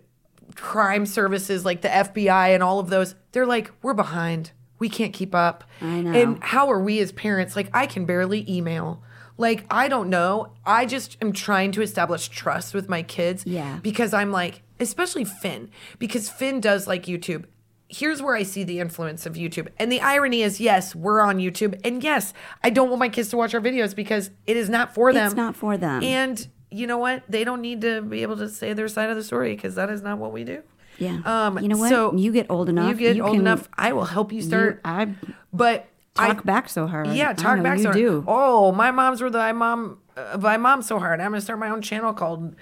Speaker 2: crime services, like the FBI and all of those, they're like, we're behind. We can't keep up.
Speaker 1: I know.
Speaker 2: And how are we as parents? Like, I can barely email. Like, I don't know. I just am trying to establish trust with my kids.
Speaker 1: Yeah.
Speaker 2: Because I'm like, especially Finn, because Finn does like YouTube. Here's where I see the influence of YouTube. And the irony is, yes, we're on YouTube. And yes, I don't want my kids to watch our videos because it is not for them.
Speaker 1: It's not for them.
Speaker 2: And you know what? They don't need to be able to say their side of the story because that is not what we do.
Speaker 1: Yeah.
Speaker 2: Um,
Speaker 1: You know what?
Speaker 2: So
Speaker 1: You get old enough,
Speaker 2: You get
Speaker 1: you
Speaker 2: old
Speaker 1: can-
Speaker 2: enough. I will help you
Speaker 1: You-
Speaker 2: start.
Speaker 1: I
Speaker 2: but
Speaker 1: talk
Speaker 2: I,
Speaker 1: back so hard.
Speaker 2: Yeah, talk back.
Speaker 1: You
Speaker 2: so
Speaker 1: do.
Speaker 2: Oh, my moms were the I mom. My mom so hard. I'm gonna start my own channel called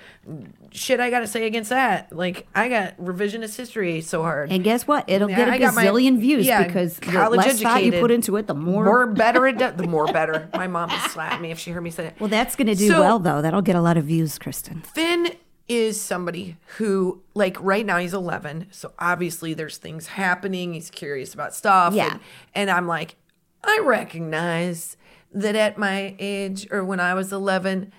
Speaker 2: "Shit I Gotta Say Against That." Like I got revisionist history so hard.
Speaker 1: And guess what? It'll
Speaker 2: Yeah,
Speaker 1: get a
Speaker 2: I got my-
Speaker 1: gazillion views
Speaker 2: yeah,
Speaker 1: because the less thought you put into it, the more.
Speaker 2: more better it does. [LAUGHS] The more better. My mom would slap me if she heard me say it.
Speaker 1: well, that's going to do
Speaker 2: So-
Speaker 1: well, though. That'll get a lot of views, Kristin.
Speaker 2: Finn is somebody who, like, right now he's 11. So obviously there's things happening. He's curious about stuff.
Speaker 1: Yeah.
Speaker 2: And, and I'm like, I recognize that at my age or when I was 11,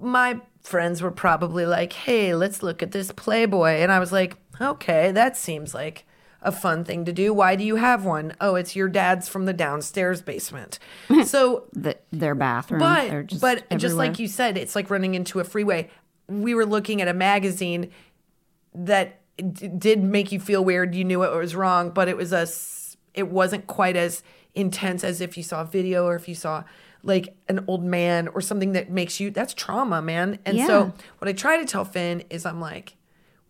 Speaker 2: my friends were probably like, hey, let's look at this Playboy. And I was like, okay, that seems like a fun thing to do. Why do you have one? Oh, it's your dad's from the downstairs basement. [LAUGHS] so
Speaker 1: The, their bathroom.
Speaker 2: but
Speaker 1: just
Speaker 2: but just like you said, it's like running into a freeway. We were looking at a magazine that d- did make you feel weird. You knew it was wrong, but it was a it wasn't quite as intense as if you saw a video or if you saw like an old man or something that makes you that's trauma, man. And
Speaker 1: Yeah.
Speaker 2: so what I try to tell Finn is I'm like,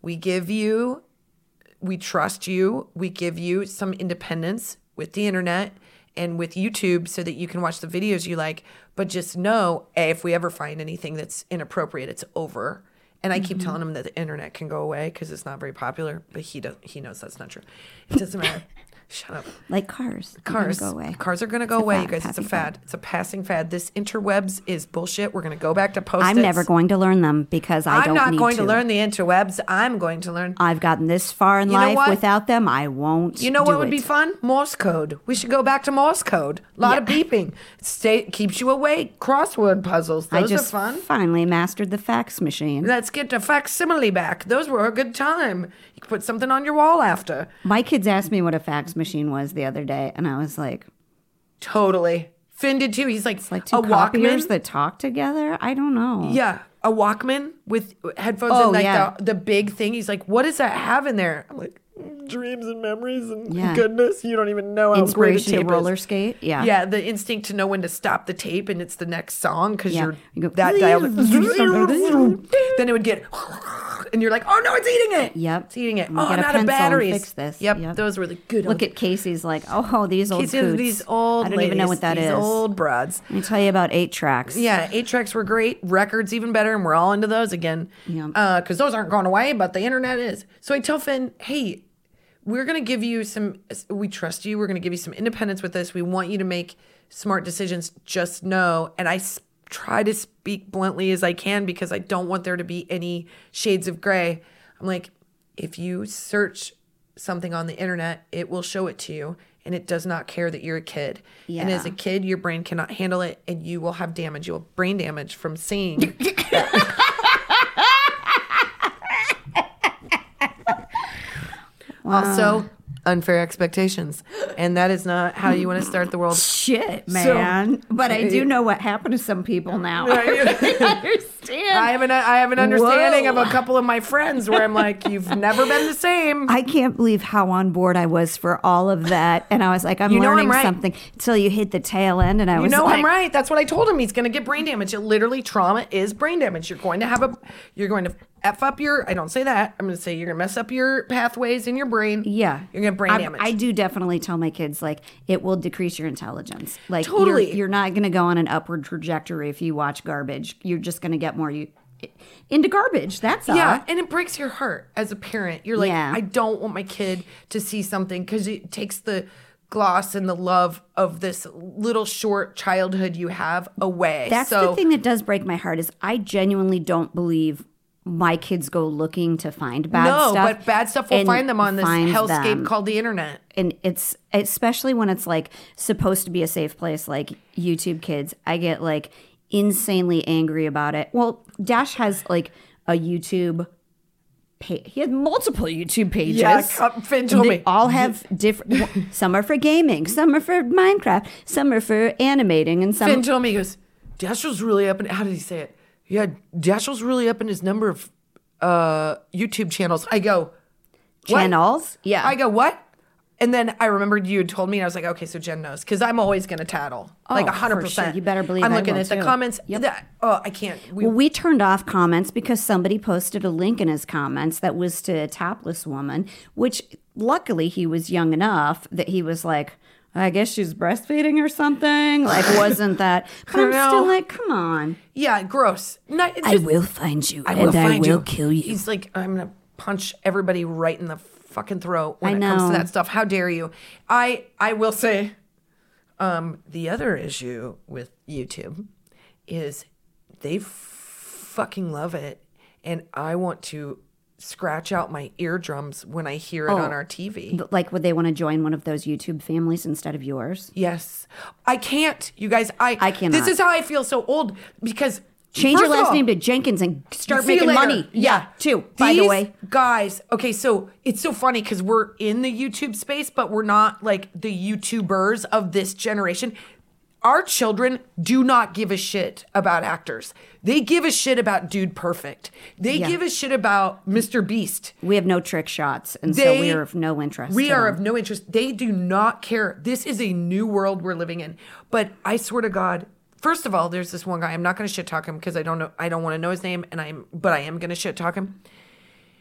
Speaker 2: we give you we trust you. We give you some independence with the internet and with YouTube so that you can watch the videos you like. But just know, A, if we ever find anything that's inappropriate, it's over. And I keep mm-hmm. telling him that the internet can go away because it's not very popular, but he does he knows that's not true. It doesn't matter. [LAUGHS] Shut up.
Speaker 1: Like cars. Gonna
Speaker 2: Cars
Speaker 1: go away.
Speaker 2: Cars are going to go away,
Speaker 1: fad,
Speaker 2: you guys. It's a
Speaker 1: passing
Speaker 2: fad. It's a passing fad. This interwebs is bullshit. We're going to go back to post
Speaker 1: I'm never going to learn them because I don't need to.
Speaker 2: I'm
Speaker 1: don't
Speaker 2: not
Speaker 1: need
Speaker 2: going
Speaker 1: to.
Speaker 2: learn the interwebs. I'm going to learn.
Speaker 1: I've gotten this far in
Speaker 2: You know
Speaker 1: life
Speaker 2: what?
Speaker 1: without them. I won't.
Speaker 2: You know
Speaker 1: do
Speaker 2: what would
Speaker 1: it.
Speaker 2: be fun? Morse code. We should go back to Morse code. A lot of beeping. Stay keeps you awake. Crossword puzzles. Those
Speaker 1: I just
Speaker 2: are fun.
Speaker 1: finally mastered the fax machine.
Speaker 2: Let's get the facsimile back. Those were a good time. You could put something on your wall after.
Speaker 1: My kids asked me what a fax machine was the other day, and I was like,
Speaker 2: Totally. Finn did too. He's like, it's
Speaker 1: like two
Speaker 2: a
Speaker 1: copiers
Speaker 2: Walkman.
Speaker 1: that talk together. I don't know.
Speaker 2: yeah, a Walkman with headphones
Speaker 1: Oh,
Speaker 2: and like
Speaker 1: yeah.
Speaker 2: the, the big thing. He's like, what does that have in there? I'm like, dreams and memories and
Speaker 1: Yeah.
Speaker 2: goodness. You don't even know how
Speaker 1: Inspiration
Speaker 2: great a
Speaker 1: to
Speaker 2: tape
Speaker 1: roller
Speaker 2: is.
Speaker 1: skate. Yeah.
Speaker 2: Yeah, the instinct to know when to stop the tape and it's the next song because
Speaker 1: Yeah.
Speaker 2: you're
Speaker 1: You go,
Speaker 2: that dialed. [LAUGHS] [LAUGHS] then it would get, and you're like, oh no, it's eating it.
Speaker 1: Yep.
Speaker 2: it's eating it.
Speaker 1: I'm
Speaker 2: Oh, I'm out of batteries.
Speaker 1: fix this.
Speaker 2: Yep,
Speaker 1: Yep.
Speaker 2: those were the good. Ones.
Speaker 1: Look
Speaker 2: old-
Speaker 1: at Casey's like, [LAUGHS] oh, these old
Speaker 2: Casey,
Speaker 1: coots.
Speaker 2: these old.
Speaker 1: I don't even know what that
Speaker 2: these
Speaker 1: is.
Speaker 2: Old broads.
Speaker 1: Let me tell you about eight tracks.
Speaker 2: Yeah, eight tracks were great. Records even better, and we're all into those again.
Speaker 1: Yeah.
Speaker 2: uh, because those aren't going away, but the internet is. So I tell Finn, hey, we're gonna give you some. We trust you. We're gonna give you some independence with this. We want you to make smart decisions. Just know, and I try to speak bluntly as I can because I don't want there to be any shades of gray. I'm like, if you search something on the internet, it will show it to you. And it does not care that you're a kid. Yeah. And as a kid, your brain cannot handle it and you will have damage. You'll have brain damage from seeing. [LAUGHS] Also, unfair expectations. And that is not how you want to start the world.
Speaker 1: Shit, man. but I do know what happened to some people now. [LAUGHS] I [LAUGHS] understand.
Speaker 2: I have an I have an understanding of a couple of my friends where I'm like, you've never been the same.
Speaker 1: I can't believe how on board I was for all of that. And I was like, I'm
Speaker 2: You know I'm
Speaker 1: learning
Speaker 2: right.
Speaker 1: something until you hit the tail end. And I
Speaker 2: You
Speaker 1: was You
Speaker 2: know
Speaker 1: like,
Speaker 2: I'm right. That's what I told him. He's going to get brain damage. It literally trauma is brain damage. You're going to have a you're going to f up your. I don't say that. I'm going to say you're going to mess up your pathways in your brain.
Speaker 1: Yeah.
Speaker 2: you're going to brain
Speaker 1: I,
Speaker 2: damage.
Speaker 1: I do definitely tell my kids, like, it will decrease your intelligence. Like,
Speaker 2: Totally.
Speaker 1: you're, you're not going to go on an upward trajectory if you watch garbage. You're just going to get more you into garbage. That's all.
Speaker 2: Yeah, and it breaks your heart as a parent. You're like,
Speaker 1: Yeah.
Speaker 2: I don't want my kid to see something because it takes the gloss and the love of this little short childhood you have away.
Speaker 1: That's
Speaker 2: so,
Speaker 1: the thing that does break my heart is I genuinely don't believe my kids go looking to find bad
Speaker 2: no,
Speaker 1: stuff.
Speaker 2: No, but bad stuff will find them on this hellscape
Speaker 1: them.
Speaker 2: called the internet.
Speaker 1: and it's especially when it's like supposed to be a safe place like YouTube kids. I get like insanely angry about it. Well, Dash has like a YouTube page. He has multiple YouTube pages.
Speaker 2: Yeah, Finn told
Speaker 1: They
Speaker 2: me.
Speaker 1: all have different. some are for gaming, some are for Minecraft, some are for animating, and some.
Speaker 2: Finn told me, he goes, Dashiell's really up in, how did he say it? Yeah, Dashiell's really up in his number of uh, YouTube channels. I go, what?
Speaker 1: Channels? Yeah.
Speaker 2: I go, what? And then I remembered you had told me, and I was like, okay, so Jen knows. Because I'm always going to tattle. like
Speaker 1: Oh,
Speaker 2: 100%.
Speaker 1: sure. You better believe
Speaker 2: I'm
Speaker 1: I
Speaker 2: looking
Speaker 1: will
Speaker 2: at the comments.
Speaker 1: Yep.
Speaker 2: That, oh, I can't. We,
Speaker 1: Well, we turned off comments because somebody posted a link in his comments that was to a topless woman, which luckily he was young enough that he was like, I guess she's breastfeeding or something. Like, wasn't that? [LAUGHS] But I'm
Speaker 2: know.
Speaker 1: still like, come on.
Speaker 2: yeah, gross. No, it's
Speaker 1: I will find you
Speaker 2: I will
Speaker 1: and I will
Speaker 2: you.
Speaker 1: kill you.
Speaker 2: He's like, I'm gonna punch everybody right in the fucking throat when it comes to that stuff. How dare you? I I will say, um, the other issue with YouTube is they fucking love it, and I want to scratch out my eardrums when I hear it
Speaker 1: Oh.
Speaker 2: on our TV.
Speaker 1: like, would they want to join one of those YouTube families instead of yours?
Speaker 2: Yes, I can't. You guys, I
Speaker 1: I can't.
Speaker 2: This is how I feel so old because.
Speaker 1: Change your last
Speaker 2: all-
Speaker 1: name to Jenkins and start making money. Yeah, too. By the way,
Speaker 2: guys. Okay, so it's so funny because we're in the YouTube space, but we're not like the YouTubers of this generation. Our children do not give a shit about actors. They give a shit about Dude Perfect. They
Speaker 1: Yeah.
Speaker 2: give a shit about Mr. Beast.
Speaker 1: we have no trick shots, and so we are of no interest.
Speaker 2: We are
Speaker 1: them.
Speaker 2: of no interest. They do not care. This is a new world we're living in. But I swear to God, first of all, there's this one guy. I'm not going to shit talk him because I don't know. I don't want to know his name, and I'm. But I am going to shit talk him.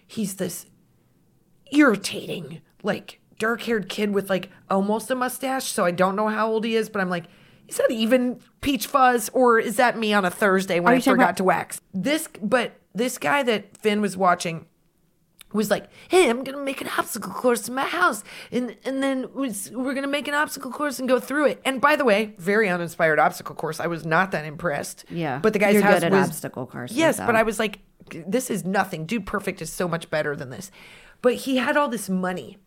Speaker 2: He's this irritating, like dark haired kid with like almost a mustache. So I don't know how old he is, but I'm like, is that even peach fuzz or is that me on a Thursday when I forgot
Speaker 1: about-
Speaker 2: to wax? This, but this guy that Finn was watching was like, "Hey, I'm gonna make an obstacle course in my house, and and then we're gonna make an obstacle course and go through it." And by the way, very uninspired obstacle course. I was not that impressed.
Speaker 1: Yeah.
Speaker 2: but the guy's
Speaker 1: You're
Speaker 2: house
Speaker 1: good at
Speaker 2: was
Speaker 1: obstacle course.
Speaker 2: Yes,
Speaker 1: though.
Speaker 2: but I was like, "This is nothing. Dude Perfect is so much better than this." But he had all this money,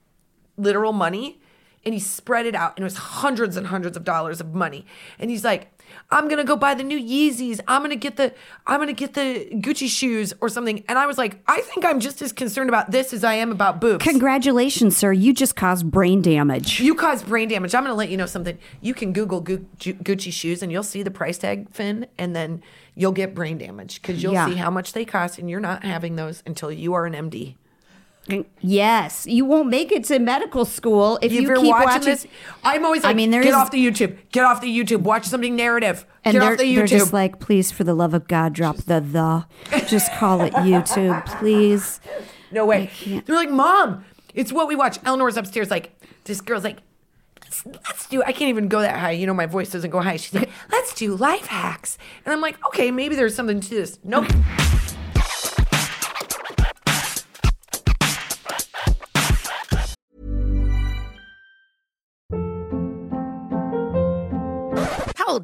Speaker 2: literal money, and he spread it out, and it was hundreds and hundreds of dollars of money. And he's like, "I'm gonna go buy the new Yeezys. I'm gonna get the I'm gonna get the Gucci shoes or something." And I was like, "I think I'm just as concerned about this as I am about boobs."
Speaker 1: Congratulations, sir. You just caused brain damage.
Speaker 2: you caused brain damage. I'm to let you know something. You can Google Gu- Gu- Gucci shoes and you'll see the price tag, Finn, and then you'll get brain damage because you'll
Speaker 1: Yeah.
Speaker 2: see how much they cost, and you're not having those until you are an MD.
Speaker 1: Yes, you won't make it to medical school if,
Speaker 2: If
Speaker 1: you keep
Speaker 2: watching,
Speaker 1: watching
Speaker 2: this, I'm always
Speaker 1: I mean, there
Speaker 2: get off the YouTube. Get off the YouTube. Watch something narrative.
Speaker 1: And
Speaker 2: get off the YouTube.
Speaker 1: they're just like, please, for the love of God, drop the the. Just call it YouTube, please.
Speaker 2: no way. They're like, Mom, it's what we watch. Eleanor's upstairs. Like, this girl's like, let's, let's do. I can't even go that high. You know, my voice doesn't go high. She's like, let's do life hacks. And I'm like, okay, maybe there's something to this. Nope.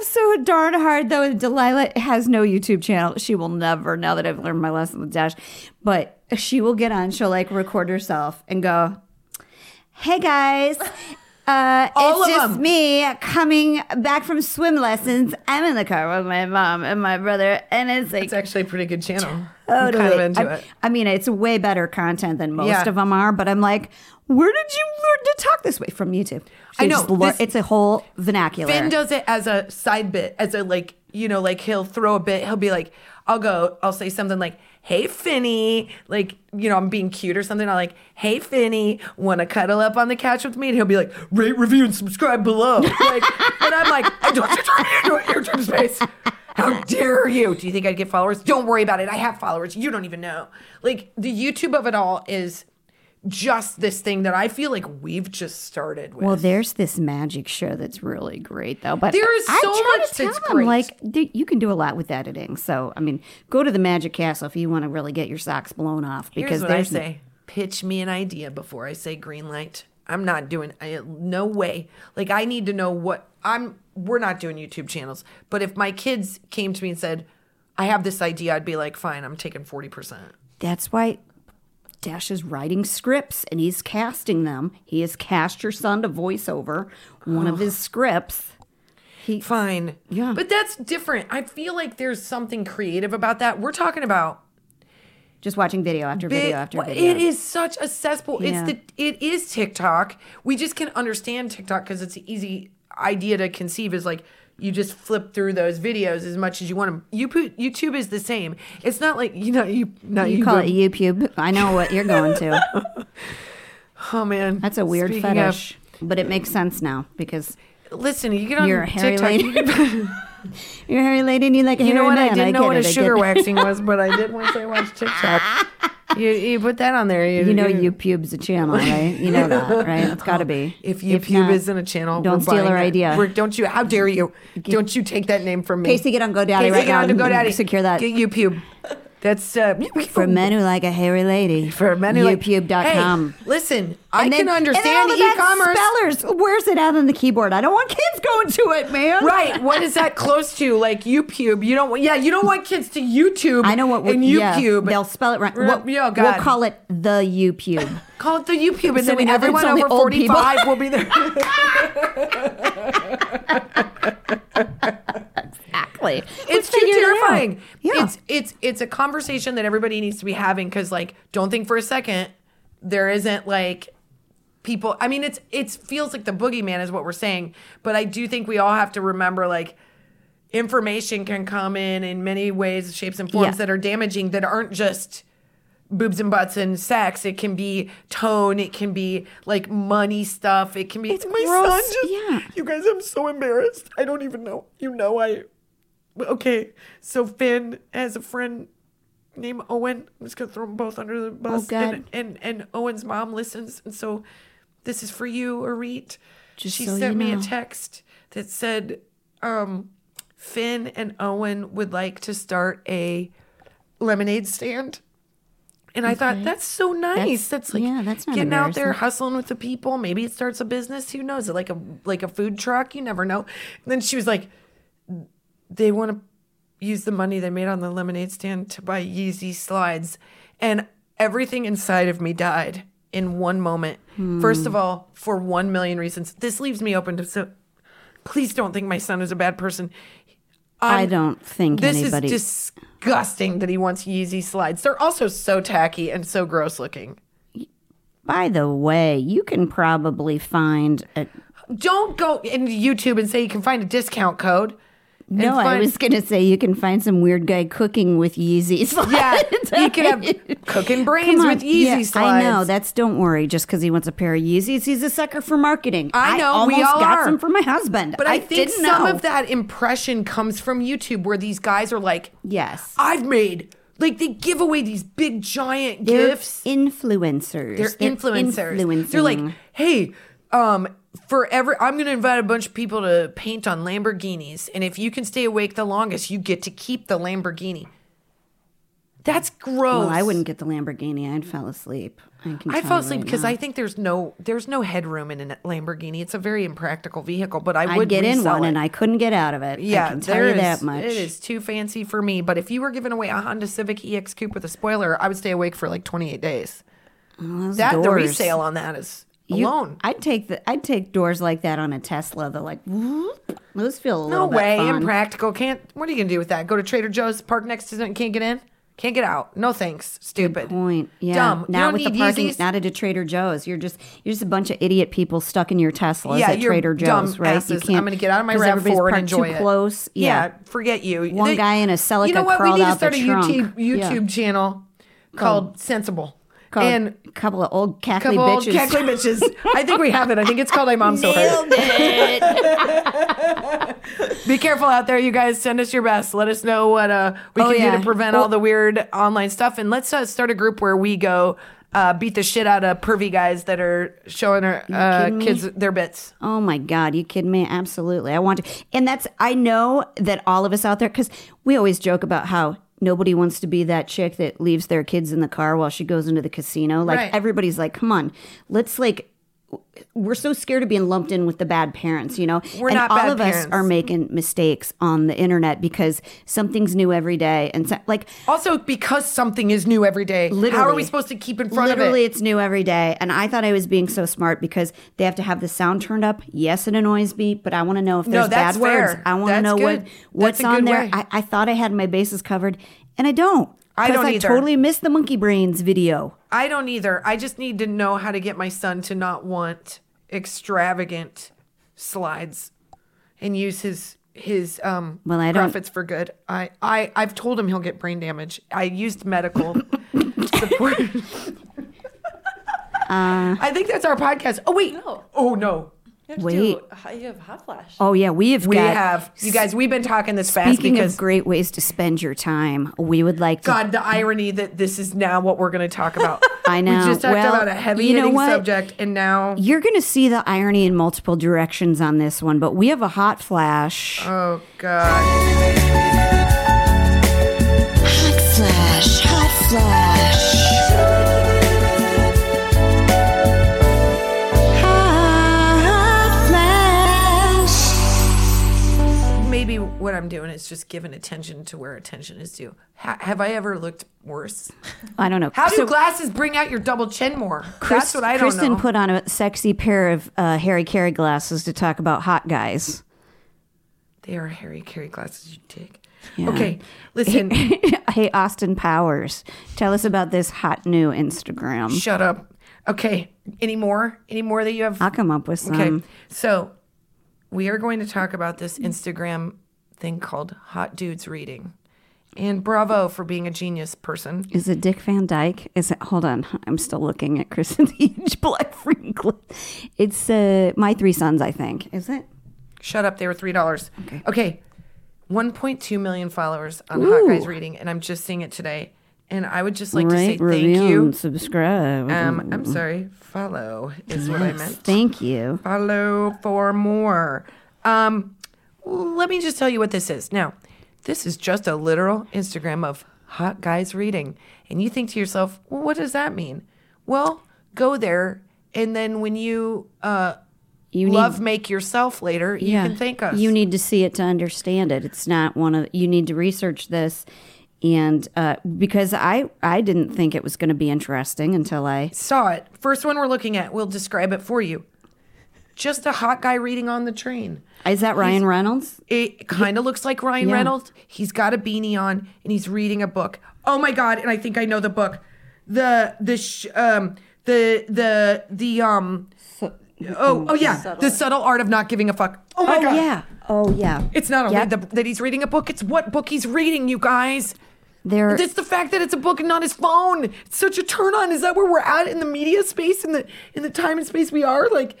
Speaker 1: laugh so darn hard though. Delilah has no YouTube channel. She will never, now that I've learned my lesson with Dash, but she will get on, she'll like record herself and go, Hey guys. Uh,
Speaker 2: All
Speaker 1: it's
Speaker 2: of
Speaker 1: just
Speaker 2: them.
Speaker 1: me coming back from swim lessons. I'm in the car with my mom and my brother, and it's like
Speaker 2: It's actually a pretty good channel. I'm kind of into
Speaker 1: I,
Speaker 2: it.
Speaker 1: I mean, it's way better content than most
Speaker 2: Yeah.
Speaker 1: of them are, but I'm like, where did you learn to talk this way from YouTube?
Speaker 2: I know,
Speaker 1: just lear-
Speaker 2: this-
Speaker 1: it's a whole vernacular.
Speaker 2: Finn does it as a side bit, as a like, you know, like he'll throw a bit. He'll be like, I'll go, I'll say something like, "Hey Finny," like, you know, I'm being cute or something. I'm like, "Hey Finny, want to cuddle up on the couch with me?" And he'll be like, "Rate, review, and subscribe below." Like, and I'm like, "I "Don't you turn me into a YouTube space." How dare you? Do you think I'd get followers? Don't worry about it. I have followers. You don't even know. Like the YouTube of it all is just this thing that I feel like we've just started with.
Speaker 1: Well, there's this magic show that's really great, though. But
Speaker 2: There is so much
Speaker 1: to tell
Speaker 2: that's
Speaker 1: them,
Speaker 2: great.
Speaker 1: Like you can do a lot with editing. So I mean, go to the Magic Castle if you want to really get your socks blown off.
Speaker 2: Here's
Speaker 1: Because
Speaker 2: what I say: pitch me an idea before I say green light. I'm not doing. I, no way. Like I need to know what I'm. We're not doing YouTube channels. But if my kids came to me and said, "I have this idea," I'd be like, "Fine, I'm taking forty percent."
Speaker 1: That's why Dash is writing scripts and he's casting them. He has cast your son to voice over one of his scripts. He
Speaker 2: Fine.
Speaker 1: Yeah.
Speaker 2: But that's different. I feel like there's something creative about that. We're talking about
Speaker 1: just watching video after
Speaker 2: big-
Speaker 1: video after video.
Speaker 2: It is such a cesspool.
Speaker 1: Yeah.
Speaker 2: It's the it is TikTok. We just can understand TikTok because it's an easy idea to conceive. Is like you just flip through those videos as much as you want them. You put YouTube is the same. It's not like you know you not
Speaker 1: You call it YouTube. I know what you're going to. [LAUGHS]
Speaker 2: Oh man,
Speaker 1: That's a weird
Speaker 2: Speaking of-
Speaker 1: fetish, but it makes sense now because
Speaker 2: listen, you get on
Speaker 1: you're a hairy
Speaker 2: TikTok.
Speaker 1: lady.
Speaker 2: You, [LAUGHS] [LAUGHS]
Speaker 1: you're a hairy lady and you like a
Speaker 2: you know what?
Speaker 1: man.
Speaker 2: I didn't know what a
Speaker 1: it, I
Speaker 2: sugar waxing was, but I did once I watched TikTok. You, you put that on there. You,
Speaker 1: know You pubes a channel, [LAUGHS] right? You know that, right? It's got to be.
Speaker 2: If YouTube
Speaker 1: not-
Speaker 2: isn't a channel,
Speaker 1: don't
Speaker 2: we're
Speaker 1: steal our idea.
Speaker 2: We're- don't you? How dare you? Don't you take that name from me?
Speaker 1: Casey, get on GoDaddy
Speaker 2: Casey,
Speaker 1: right
Speaker 2: get
Speaker 1: now
Speaker 2: on to GoDaddy.
Speaker 1: secure that.
Speaker 2: Get YouTube. That's uh,
Speaker 1: For men who like a hairy lady. [LAUGHS]
Speaker 2: for men who like-
Speaker 1: YouTube.com.
Speaker 2: Hey, listen, I
Speaker 1: And then-
Speaker 2: can understand
Speaker 1: and then all the bad
Speaker 2: e-commerce.
Speaker 1: Spellers. Where's it at on the keyboard? I don't want kids going to it, man.
Speaker 2: Right. What is that close to? Like YouTube. You don't want yeah, you don't want kids to YouTube.
Speaker 1: I know what
Speaker 2: and
Speaker 1: yeah, they'll spell it right. What,
Speaker 2: yeah,
Speaker 1: we'll call it the YouTube. [LAUGHS]
Speaker 2: Call it the YouTube and
Speaker 1: So
Speaker 2: then everyone over. 45 will be there. [LAUGHS]
Speaker 1: exactly. [LAUGHS]
Speaker 2: it's too terrifying.
Speaker 1: Yeah.
Speaker 2: It's it's it's a conversation that everybody needs to be having because like don't think for a second there isn't like people I mean it's it feels like the boogeyman is what we're saying, but I do think we all have to remember like information can come in in many ways, shapes, and forms
Speaker 1: Yeah.
Speaker 2: that are damaging that aren't just boobs and butts and sex. It can be tone. It can be like money stuff. It can be.
Speaker 1: It's
Speaker 2: my
Speaker 1: gross,
Speaker 2: son just.
Speaker 1: yeah.
Speaker 2: You guys, I'm so embarrassed. I don't even know. You know, I. Okay, so Finn has a friend named Owen. I'm just gonna throw them both under the bus.
Speaker 1: Oh, God.
Speaker 2: And, and and Owen's mom listens, and so this is for you, Arit.
Speaker 1: Just
Speaker 2: she
Speaker 1: so
Speaker 2: sent
Speaker 1: you
Speaker 2: me a text that said, um, Finn and Owen would like to start a lemonade stand. And I thought that's so nice.
Speaker 1: That's-
Speaker 2: That's, like
Speaker 1: yeah, that's
Speaker 2: getting out there, hustling with the people. Maybe it starts a business. Who knows? Like a like a food truck. You never know. And then she was like, they want to use the money they made on the lemonade stand to buy Yeezy slides. And everything inside of me died in one moment. First of all, for one million reasons. This leaves me open to so please don't think my son is a bad person.
Speaker 1: I don't think
Speaker 2: This
Speaker 1: anybody.
Speaker 2: is disgusting that he wants Yeezy slides. They're also so tacky and so gross looking.
Speaker 1: By the way, you can probably find a.
Speaker 2: Don't go into YouTube and say you can find a discount code.
Speaker 1: No, I was gonna say you can find some weird guy cooking with Yeezys. [LAUGHS]
Speaker 2: Yeah, you could have cooking brains with Yeezy
Speaker 1: Yeah,
Speaker 2: slides.
Speaker 1: I know. That's don't worry. Just because he wants a pair of Yeezys, he's a sucker for marketing.
Speaker 2: I know,
Speaker 1: almost
Speaker 2: we all
Speaker 1: got
Speaker 2: are.
Speaker 1: some for my husband,
Speaker 2: But I, think
Speaker 1: didn't
Speaker 2: some
Speaker 1: know.
Speaker 2: of that impression comes from YouTube where these guys are like,
Speaker 1: Yes,
Speaker 2: I've made, like, they give away these big giant
Speaker 1: they're
Speaker 2: gifts.
Speaker 1: influencers.
Speaker 2: They're influencers.
Speaker 1: influencing.
Speaker 2: They're like, hey, um, for every, I'm going to invite a bunch of people to paint on Lamborghinis. And if you can stay awake the longest, you get to keep the Lamborghini. That's gross.
Speaker 1: well, I wouldn't get the Lamborghini. I'd fall asleep. I,
Speaker 2: fall asleep because
Speaker 1: now.
Speaker 2: I think there's no there's no headroom in a Lamborghini. It's a very impractical vehicle, but I
Speaker 1: I'd get in one
Speaker 2: it.
Speaker 1: and I couldn't get out of it.
Speaker 2: Yeah,
Speaker 1: I can tell you
Speaker 2: is,
Speaker 1: that much
Speaker 2: it is too fancy for me. But if you were giving away a Honda Civic EX Coupe with a spoiler, I would stay awake for like 28 days.
Speaker 1: Those
Speaker 2: That the resale on that is
Speaker 1: You-
Speaker 2: alone.
Speaker 1: I'd take the. I'd take doors like that on a Tesla. They're like, whoop. those feel a
Speaker 2: No
Speaker 1: bit
Speaker 2: way, impractical. Can't. What are you gonna do with that? Go to Trader Joe's, park next to it, can't get in. Can't get out. No thanks. Stupid.
Speaker 1: Point. Yeah.
Speaker 2: Dumb.
Speaker 1: Now with the parking,
Speaker 2: Yeezys.
Speaker 1: not at a Trader Joe's. You're just you're just a bunch of idiot people stuck in your Teslas
Speaker 2: yeah,
Speaker 1: at Trader Joe's, right?
Speaker 2: asses. I'm gonna get out of my Rav Four and enjoy
Speaker 1: too
Speaker 2: it.
Speaker 1: close. Yeah.
Speaker 2: forget you.
Speaker 1: One guy in a Celica
Speaker 2: You know what? We need to start a YouTube
Speaker 1: trunk. Yeah.
Speaker 2: YouTube channel called Sensible.
Speaker 1: Called
Speaker 2: and
Speaker 1: a couple of old cackly
Speaker 2: couple
Speaker 1: bitches.
Speaker 2: cackly bitches. I think we have it. I think it's called "My Mom So Hurt." It. [LAUGHS] Be careful out there, you guys. Send us your best. Let us know what uh, we
Speaker 1: Oh,
Speaker 2: can
Speaker 1: yeah.
Speaker 2: do to prevent all the weird online stuff, and let's uh, start a group where we go uh, beat the shit out of pervy guys that are showing our uh, kids their bits.
Speaker 1: Oh my God, you kidding me? Absolutely. I want to. And that's, I know that all of us out there, because we always joke about how nobody wants to be that chick that leaves their kids in the car while she goes into the casino. Like
Speaker 2: Right.
Speaker 1: everybody's like, come on, let's like, we're so scared of being lumped in with the bad parents, you know?
Speaker 2: We're
Speaker 1: and
Speaker 2: not
Speaker 1: all of us are making mistakes on the internet because something's new every day. And so, like,
Speaker 2: Also, because something is new every day, Literally, how are
Speaker 1: Literally.
Speaker 2: we supposed to keep in front
Speaker 1: Literally,
Speaker 2: of it?
Speaker 1: it's new every day. And I thought I was being so smart because they have to have the sound turned up. Yes, it annoys me, but I want to know if there's
Speaker 2: that's
Speaker 1: bad words. I want to know what what's on there. I, I thought I had my bases covered, and I don't.
Speaker 2: I
Speaker 1: 'Cause
Speaker 2: don't
Speaker 1: I
Speaker 2: either.
Speaker 1: totally missed the monkey brains video.
Speaker 2: I don't either. I just need to know how to get my son to not want extravagant slides and use his his um
Speaker 1: Well, I don't-
Speaker 2: profits for good. I, I I've told him he'll get brain damage. I used medical [LAUGHS] support.
Speaker 1: Uh,
Speaker 2: I think that's our podcast. Oh wait. No. Oh no.
Speaker 3: You have to
Speaker 1: Wait.
Speaker 3: do, you have hot flash.
Speaker 1: Oh yeah, we have
Speaker 2: We
Speaker 1: got.
Speaker 2: have you guys. We've been talking this fast
Speaker 1: Speaking
Speaker 2: because
Speaker 1: of great ways to spend your time, we would like to.
Speaker 2: God, the irony that this is now what we're going to talk about. [LAUGHS]
Speaker 1: I know.
Speaker 2: We just talked
Speaker 1: Well,
Speaker 2: about a heavy
Speaker 1: you know
Speaker 2: hitting
Speaker 1: what?
Speaker 2: subject, and now
Speaker 1: You're going to see the irony in multiple directions on this one, but we have a hot flash.
Speaker 2: oh god.
Speaker 5: Hot flash, hot flash.
Speaker 2: What I'm doing is just giving attention to where attention is due. Ha- have I ever looked worse?
Speaker 1: I don't know.
Speaker 2: How do
Speaker 1: So-
Speaker 2: glasses bring out your double chin more?
Speaker 1: Chris-
Speaker 2: That's what I don't
Speaker 1: Kristin
Speaker 2: know.
Speaker 1: put on a sexy pair of uh, Harry Caray glasses to talk about hot guys.
Speaker 2: they are Harry Caray glasses you take.
Speaker 1: Yeah.
Speaker 2: Okay, listen. [LAUGHS]
Speaker 1: hey, Austin Powers, tell us about this hot new Instagram.
Speaker 2: shut up. Okay, any more? Any more that you have?
Speaker 1: I'll come up with some.
Speaker 2: Okay, so we are going to talk about this Instagram thing called Hot Dudes Reading. And bravo for being a genius person.
Speaker 1: Is it Dick Van Dyke? Is it? Hold on, I'm still looking at Kristen H. Black Franklin. It's uh, my three sons, I think. Is it?
Speaker 2: Shut up, they were $3.
Speaker 1: Okay.
Speaker 2: Okay. 1.2 million followers on Hot Guys Reading, and I'm just seeing it today. And I would just like to say thank you.
Speaker 1: and subscribe.
Speaker 2: Um, I'm sorry, follow is what I meant.
Speaker 1: Thank you.
Speaker 2: follow for more. Um, let me just tell you what this is. Now, this is just a literal Instagram of hot guys reading. And you think to yourself, well, what does that mean? Well, go there. And then when you uh,
Speaker 1: You need-
Speaker 2: love make yourself later, you can thank us.
Speaker 1: You need to see it to understand it. It's not one of you need to research this, and uh, because I I didn't think it was going to be interesting until I
Speaker 2: Saw it. First one we're looking at, we'll describe it for you. Just a hot guy reading on the train.
Speaker 1: is that Ryan Reynolds?
Speaker 2: It kind of looks like Ryan
Speaker 1: Yeah.
Speaker 2: Reynolds. He's got a beanie on and he's reading a book. Oh my god! And I think I know the book. The the sh- um the the the um. Oh oh yeah, the subtle art of not giving a fuck. Oh my
Speaker 1: oh
Speaker 2: god!
Speaker 1: yeah, oh yeah.
Speaker 2: It's not only
Speaker 1: Yep.
Speaker 2: the, that he's reading a book; it's what book he's reading. You guys.
Speaker 1: There,
Speaker 2: It's the fact that it's a book and not his phone. It's such a turn on. Is that where we're at in the media space in the in the time and space we are? Like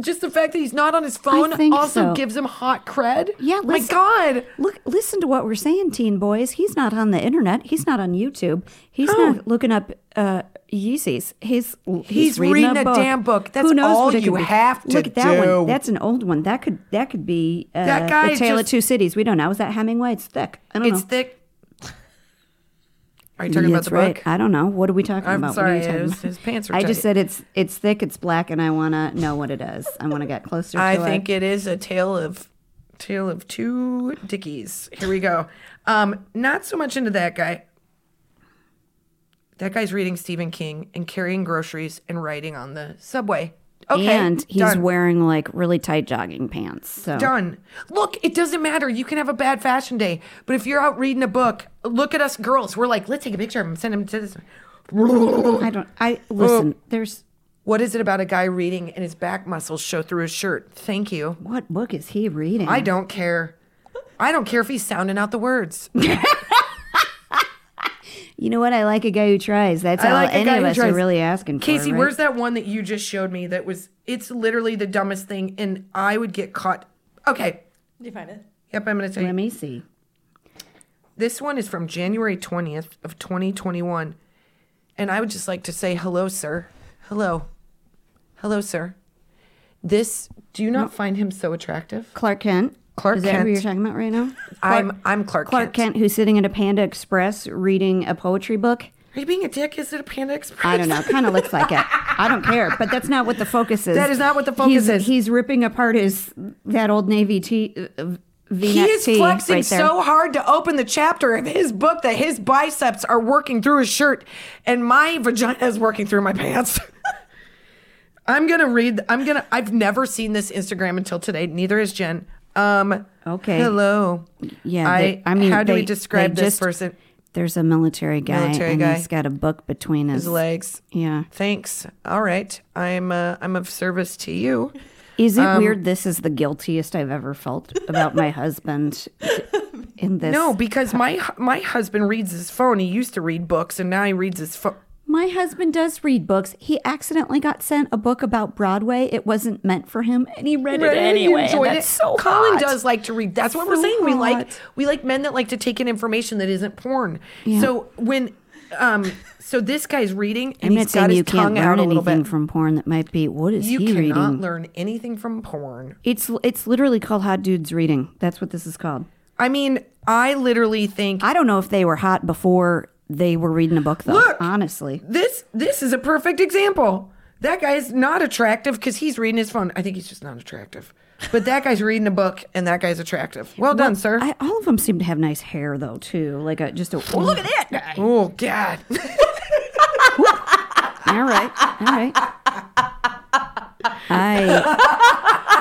Speaker 2: just the fact that he's not on his phone also
Speaker 1: so.
Speaker 2: gives him hot cred.
Speaker 1: Yeah,
Speaker 2: my God.
Speaker 1: Look, listen to what we're saying, teen boys. He's not on the internet. He's not on YouTube. He's not looking up uh, Yeezys. He's he's,
Speaker 2: He's
Speaker 1: reading,
Speaker 2: reading a
Speaker 1: book.
Speaker 2: damn book. That's
Speaker 1: Who knows
Speaker 2: all
Speaker 1: what
Speaker 2: you have to
Speaker 1: Look at that
Speaker 2: do.
Speaker 1: one. That's an old one. That could that could be uh,
Speaker 2: That guy
Speaker 1: the Tale
Speaker 2: just-
Speaker 1: of Two Cities. We don't know. Is that Hemingway? It's thick. I don't
Speaker 2: It's
Speaker 1: know.
Speaker 2: thick. Are you talking about the
Speaker 1: right.
Speaker 2: book?
Speaker 1: I don't know. What are we talking
Speaker 2: I'm
Speaker 1: about?
Speaker 2: sorry,
Speaker 1: What are you talking
Speaker 2: his-
Speaker 1: about?
Speaker 2: his pants are
Speaker 1: I just said it's it's thick. It's black, and I want to know what it is. I want to get closer.
Speaker 2: I think
Speaker 1: it.
Speaker 2: it is a tale of tale of two dickies. Here we go. Um, not so much into that guy. That guy's reading Stephen King and carrying groceries and riding on the subway. Okay,
Speaker 1: and he's
Speaker 2: done.
Speaker 1: wearing like really tight jogging pants. So
Speaker 2: Done. Look, it doesn't matter. You can have a bad fashion day, but if you're out reading a book, look at us girls. We're like, let's take a picture of him, send him to this.
Speaker 1: I don't. I [LAUGHS] oh. listen. There's
Speaker 2: What is it about a guy reading and his back muscles show through his shirt? Thank you.
Speaker 1: what book is he reading?
Speaker 2: I don't care. I don't care if he's sounding out the words. [LAUGHS]
Speaker 1: You know what? I like a guy who tries. That's
Speaker 2: I
Speaker 1: all
Speaker 2: like a
Speaker 1: any
Speaker 2: guy
Speaker 1: of
Speaker 2: who
Speaker 1: us
Speaker 2: tries.
Speaker 1: are really asking for.
Speaker 2: Casey,
Speaker 1: right?
Speaker 2: where's that one that you just showed me that was it's literally the dumbest thing and I would get caught. Okay.
Speaker 3: Did you find it?
Speaker 2: Yep, I'm gonna tell you.
Speaker 1: Let
Speaker 2: you.
Speaker 1: me see.
Speaker 2: This one is from January 20th of 2021. And I would just like to say hello, sir. Hello. Hello, sir. This do you not find him so attractive?
Speaker 1: Clark Kent.
Speaker 2: Clark Kent.
Speaker 1: is that who you're talking about right now?
Speaker 2: I'm I'm Clark,
Speaker 1: Clark
Speaker 2: Kent.
Speaker 1: Kent, who's sitting at a Panda Express reading a poetry book.
Speaker 2: Are you being a dick? Is it a Panda Express?
Speaker 1: I don't know. Kind of looks like it. I don't care, but that's not what the focus is.
Speaker 2: That is not what the focus
Speaker 1: he's,
Speaker 2: is.
Speaker 1: He's ripping apart his that old navy tee. Uh,
Speaker 2: He
Speaker 1: V-neck
Speaker 2: is flexing
Speaker 1: right
Speaker 2: so hard to open the chapter of his book that his biceps are working through his shirt and my vagina is working through my pants. [LAUGHS] I'm gonna read. I'm gonna. I've never seen this Instagram until today. Neither has Jen. Um.
Speaker 1: Okay.
Speaker 2: Hello.
Speaker 1: Yeah,
Speaker 2: I.
Speaker 1: they- I mean,
Speaker 2: how do we describe this
Speaker 1: just-
Speaker 2: person?
Speaker 1: There's a military guy,
Speaker 2: Military
Speaker 1: and
Speaker 2: guy.
Speaker 1: he's got a book between his,
Speaker 2: His legs.
Speaker 1: Yeah.
Speaker 2: Thanks. All right. I'm. Uh, I'm of service to you.
Speaker 1: Is it
Speaker 2: Um,
Speaker 1: weird? This is the guiltiest I've ever felt about my husband in this.
Speaker 2: No, because my my husband reads his phone. He used to read books, and now he reads his phone.
Speaker 1: My husband does read books. He accidentally got sent a book about Broadway. It wasn't meant for him, and he read it
Speaker 2: Right, he
Speaker 1: anyway.
Speaker 2: enjoyed
Speaker 1: That's
Speaker 2: it.
Speaker 1: so
Speaker 2: Colin
Speaker 1: hot.
Speaker 2: does like to read. That's what we're saying. We like we like men that like to take in information that isn't porn. Yeah. So when um so this guy's reading and
Speaker 1: I'm
Speaker 2: he's got
Speaker 1: saying
Speaker 2: his
Speaker 1: you can't
Speaker 2: tongue
Speaker 1: learn
Speaker 2: out a little
Speaker 1: anything
Speaker 2: bit.
Speaker 1: from porn that might be. What is
Speaker 2: you
Speaker 1: he reading?
Speaker 2: You cannot learn anything from porn.
Speaker 1: It's it's literally called Hot Dudes Reading. That's what this is called.
Speaker 2: I mean, I literally think
Speaker 1: I don't know if they were hot before they were reading a book, though.
Speaker 2: Look!
Speaker 1: honestly,
Speaker 2: this this is a perfect example. That guy is not attractive because he's reading his phone. I think he's just not attractive. But that guy's reading a book, and that guy's attractive. Well done, sir.
Speaker 1: I, all of them seem to have nice hair, though, too. Like a just a. Oh, look at that guy. Mm.
Speaker 2: oh God. [LAUGHS]
Speaker 1: All right, all right. I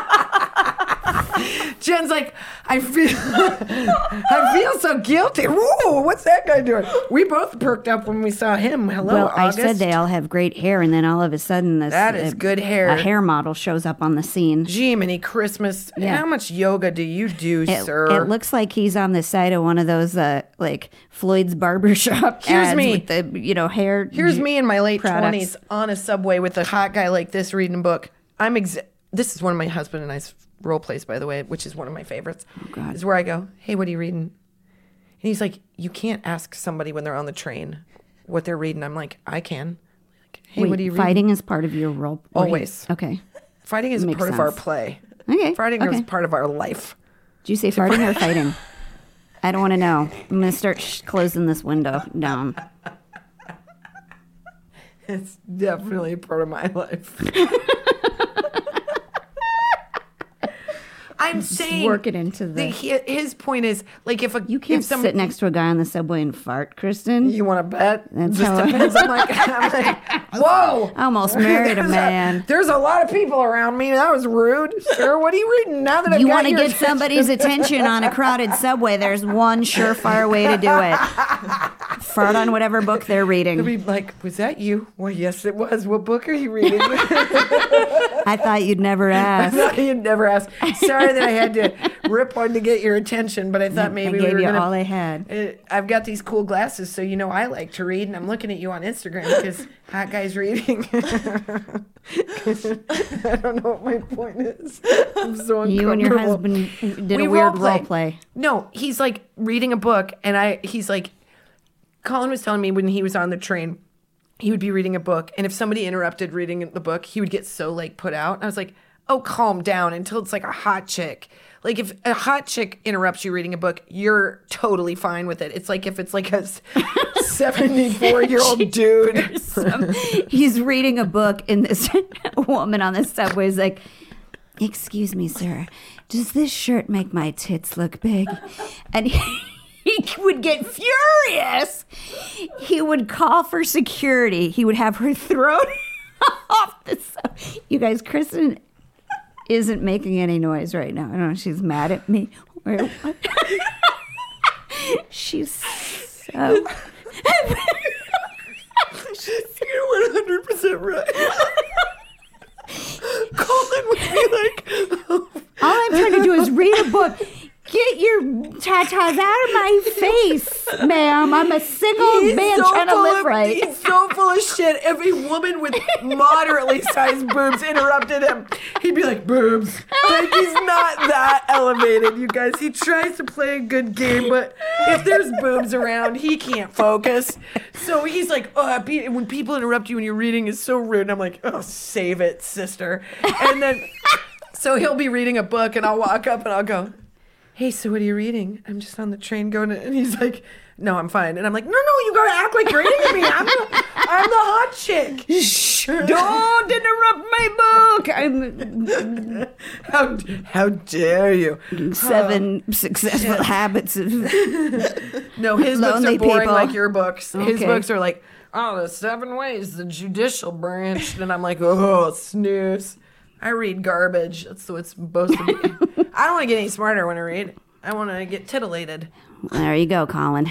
Speaker 2: Jen's like, I feel, [LAUGHS] I feel so guilty. Whoa, what's that guy doing? We both perked up when we saw him. Hello,
Speaker 1: well,
Speaker 2: August.
Speaker 1: I said they all have great hair, and then all of a sudden, this
Speaker 2: That is
Speaker 1: uh,
Speaker 2: good hair.
Speaker 1: A hair model shows up on the scene.
Speaker 2: Jiminy Christmas.
Speaker 1: Yeah.
Speaker 2: How much yoga do you do,
Speaker 1: It,
Speaker 2: sir?
Speaker 1: it looks like he's on the side of one of those, uh, like Floyd's barbershop. [LAUGHS]
Speaker 2: Here's
Speaker 1: ads
Speaker 2: me.
Speaker 1: with the you know hair.
Speaker 2: Here's me in my late twenties on a subway with a hot guy like this reading a book. I'm ex- this is one of my husband and I's role plays, by the way, which is one of my favorites.
Speaker 1: Oh, God.
Speaker 2: Is where I go, hey, what are you reading? And he's like, you can't ask somebody when they're on the train what they're reading. I'm like, I can. Like, hey,
Speaker 1: Wait,
Speaker 2: what are you reading?
Speaker 1: fighting is part of your role.
Speaker 2: Always.
Speaker 1: Okay.
Speaker 2: Fighting is
Speaker 1: Makes
Speaker 2: part of our play.
Speaker 1: Okay,
Speaker 2: Fighting
Speaker 1: okay.
Speaker 2: is part of our life.
Speaker 1: Did you say farting or fighting? [LAUGHS] I don't want to know. I'm gonna start sh- closing this window down. [LAUGHS]
Speaker 2: It's definitely part of my life. [LAUGHS] I'm saying
Speaker 1: work it into the-
Speaker 2: he- his point is like if a
Speaker 1: You can't
Speaker 2: if some,
Speaker 1: sit next to a guy on the subway and fart, Kristin.
Speaker 2: You want to bet?
Speaker 1: That's
Speaker 2: Just
Speaker 1: how I-
Speaker 2: depends. [LAUGHS] I'm like, [LAUGHS] I'm like, whoa!
Speaker 1: I almost married a [LAUGHS]
Speaker 2: There's
Speaker 1: man.
Speaker 2: there's a lot of people around me. That was rude, sir. What are you reading now that I've
Speaker 1: you
Speaker 2: got
Speaker 1: want to get
Speaker 2: attention?
Speaker 1: somebody's attention on a crowded subway, there's one surefire way to do it. Fart on whatever book they're reading.
Speaker 2: Be like, was that you? Well, yes, it was. What book are you reading?
Speaker 1: I thought you'd never ask. [LAUGHS]
Speaker 2: I thought you'd never ask. Sorry that I had to [LAUGHS] rip one to get your attention, but I thought maybe
Speaker 1: I gave
Speaker 2: we were
Speaker 1: you
Speaker 2: gonna.
Speaker 1: all I had.
Speaker 2: Uh, I've got these cool glasses, so you know I like to read, and I'm looking at you on Instagram because [LAUGHS] hot guys reading. I don't know what my point is. I'm so
Speaker 1: You and your husband did
Speaker 2: We
Speaker 1: a weird
Speaker 2: role-play.
Speaker 1: role play.
Speaker 2: No, he's like reading a book, and I he's like, Colin was telling me when he was on the train, he would be reading a book, and if somebody interrupted reading the book, he would get so like put out. I was like, oh, calm down until it's like a hot chick. Like if a hot chick interrupts you reading a book, you're totally fine with it. It's like if it's like a [LAUGHS] 74 year old dude.
Speaker 1: He's reading a book, and this [LAUGHS] woman on the subway is like, Excuse me, sir, does this shirt make my tits look big? And he, he would get furious. He would call for security. He would have her [LAUGHS] thrown off the sub. You guys, Kristin isn't making any noise right now. I don't know. She's mad at me. [LAUGHS] She's so. [LAUGHS]
Speaker 2: You're 100% right. Colin would be like,
Speaker 1: All I'm trying to do is read a book. Your tatas out of my face, ma'am. I'm a single
Speaker 2: He's
Speaker 1: man
Speaker 2: so
Speaker 1: trying to live
Speaker 2: of-
Speaker 1: right.
Speaker 2: He's so full of shit. If a woman with moderately sized boobs interrupted him, he'd be like, boobs. Like, he's not that elevated, you guys. He tries to play a good game, but if there's boobs around, he can't focus. So he's like, oh, when people interrupt you when you're reading, it's so rude. And I'm like, oh, save it, sister. And then, so he'll be reading a book, and I'll walk up and I'll go, hey, so what are you reading? I'm just on the train going to, and he's like, no, I'm fine. And I'm like, no, no, you gotta act like you're reading me. I'm the, I'm the hot chick. [LAUGHS] Shh.
Speaker 1: Don't interrupt my book. I'm [LAUGHS]
Speaker 2: How, how dare you?
Speaker 1: seven um, successful habits of. [LAUGHS]
Speaker 2: No, his books are boring
Speaker 1: people.
Speaker 2: like your books. His books are like, oh, the seven ways the judicial branch. And I'm like, oh, snooze. I read garbage. That's what's supposed to be. [LAUGHS] I don't want to get any smarter when I read. I want to get titillated.
Speaker 1: There you go, Colin.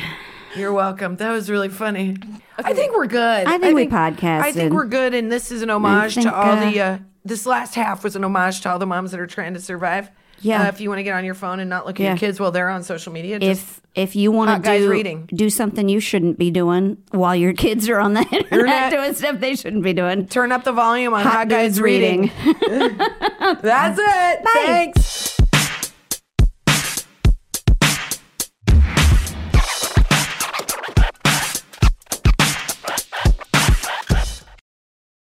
Speaker 2: You're welcome. That was really funny. I think we're good.
Speaker 1: I think we podcasted.
Speaker 2: I think we're good, and this is an homage
Speaker 1: think,
Speaker 2: to all
Speaker 1: uh,
Speaker 2: the. Uh, this last half was an homage to all the moms that are trying to survive.
Speaker 1: Yeah.
Speaker 2: Uh, if you want to get on your phone and not look at
Speaker 1: Yeah.
Speaker 2: your kids while they're on social media, just
Speaker 1: If if you want to do
Speaker 2: reading.
Speaker 1: do something you shouldn't be doing while your [LAUGHS] kids are on the internet
Speaker 2: Internet.
Speaker 1: doing stuff they shouldn't be doing.
Speaker 2: turn up the volume on
Speaker 1: Hot
Speaker 2: Hot, Guys reading.
Speaker 1: Reading. [LAUGHS]
Speaker 2: That's it. Thanks.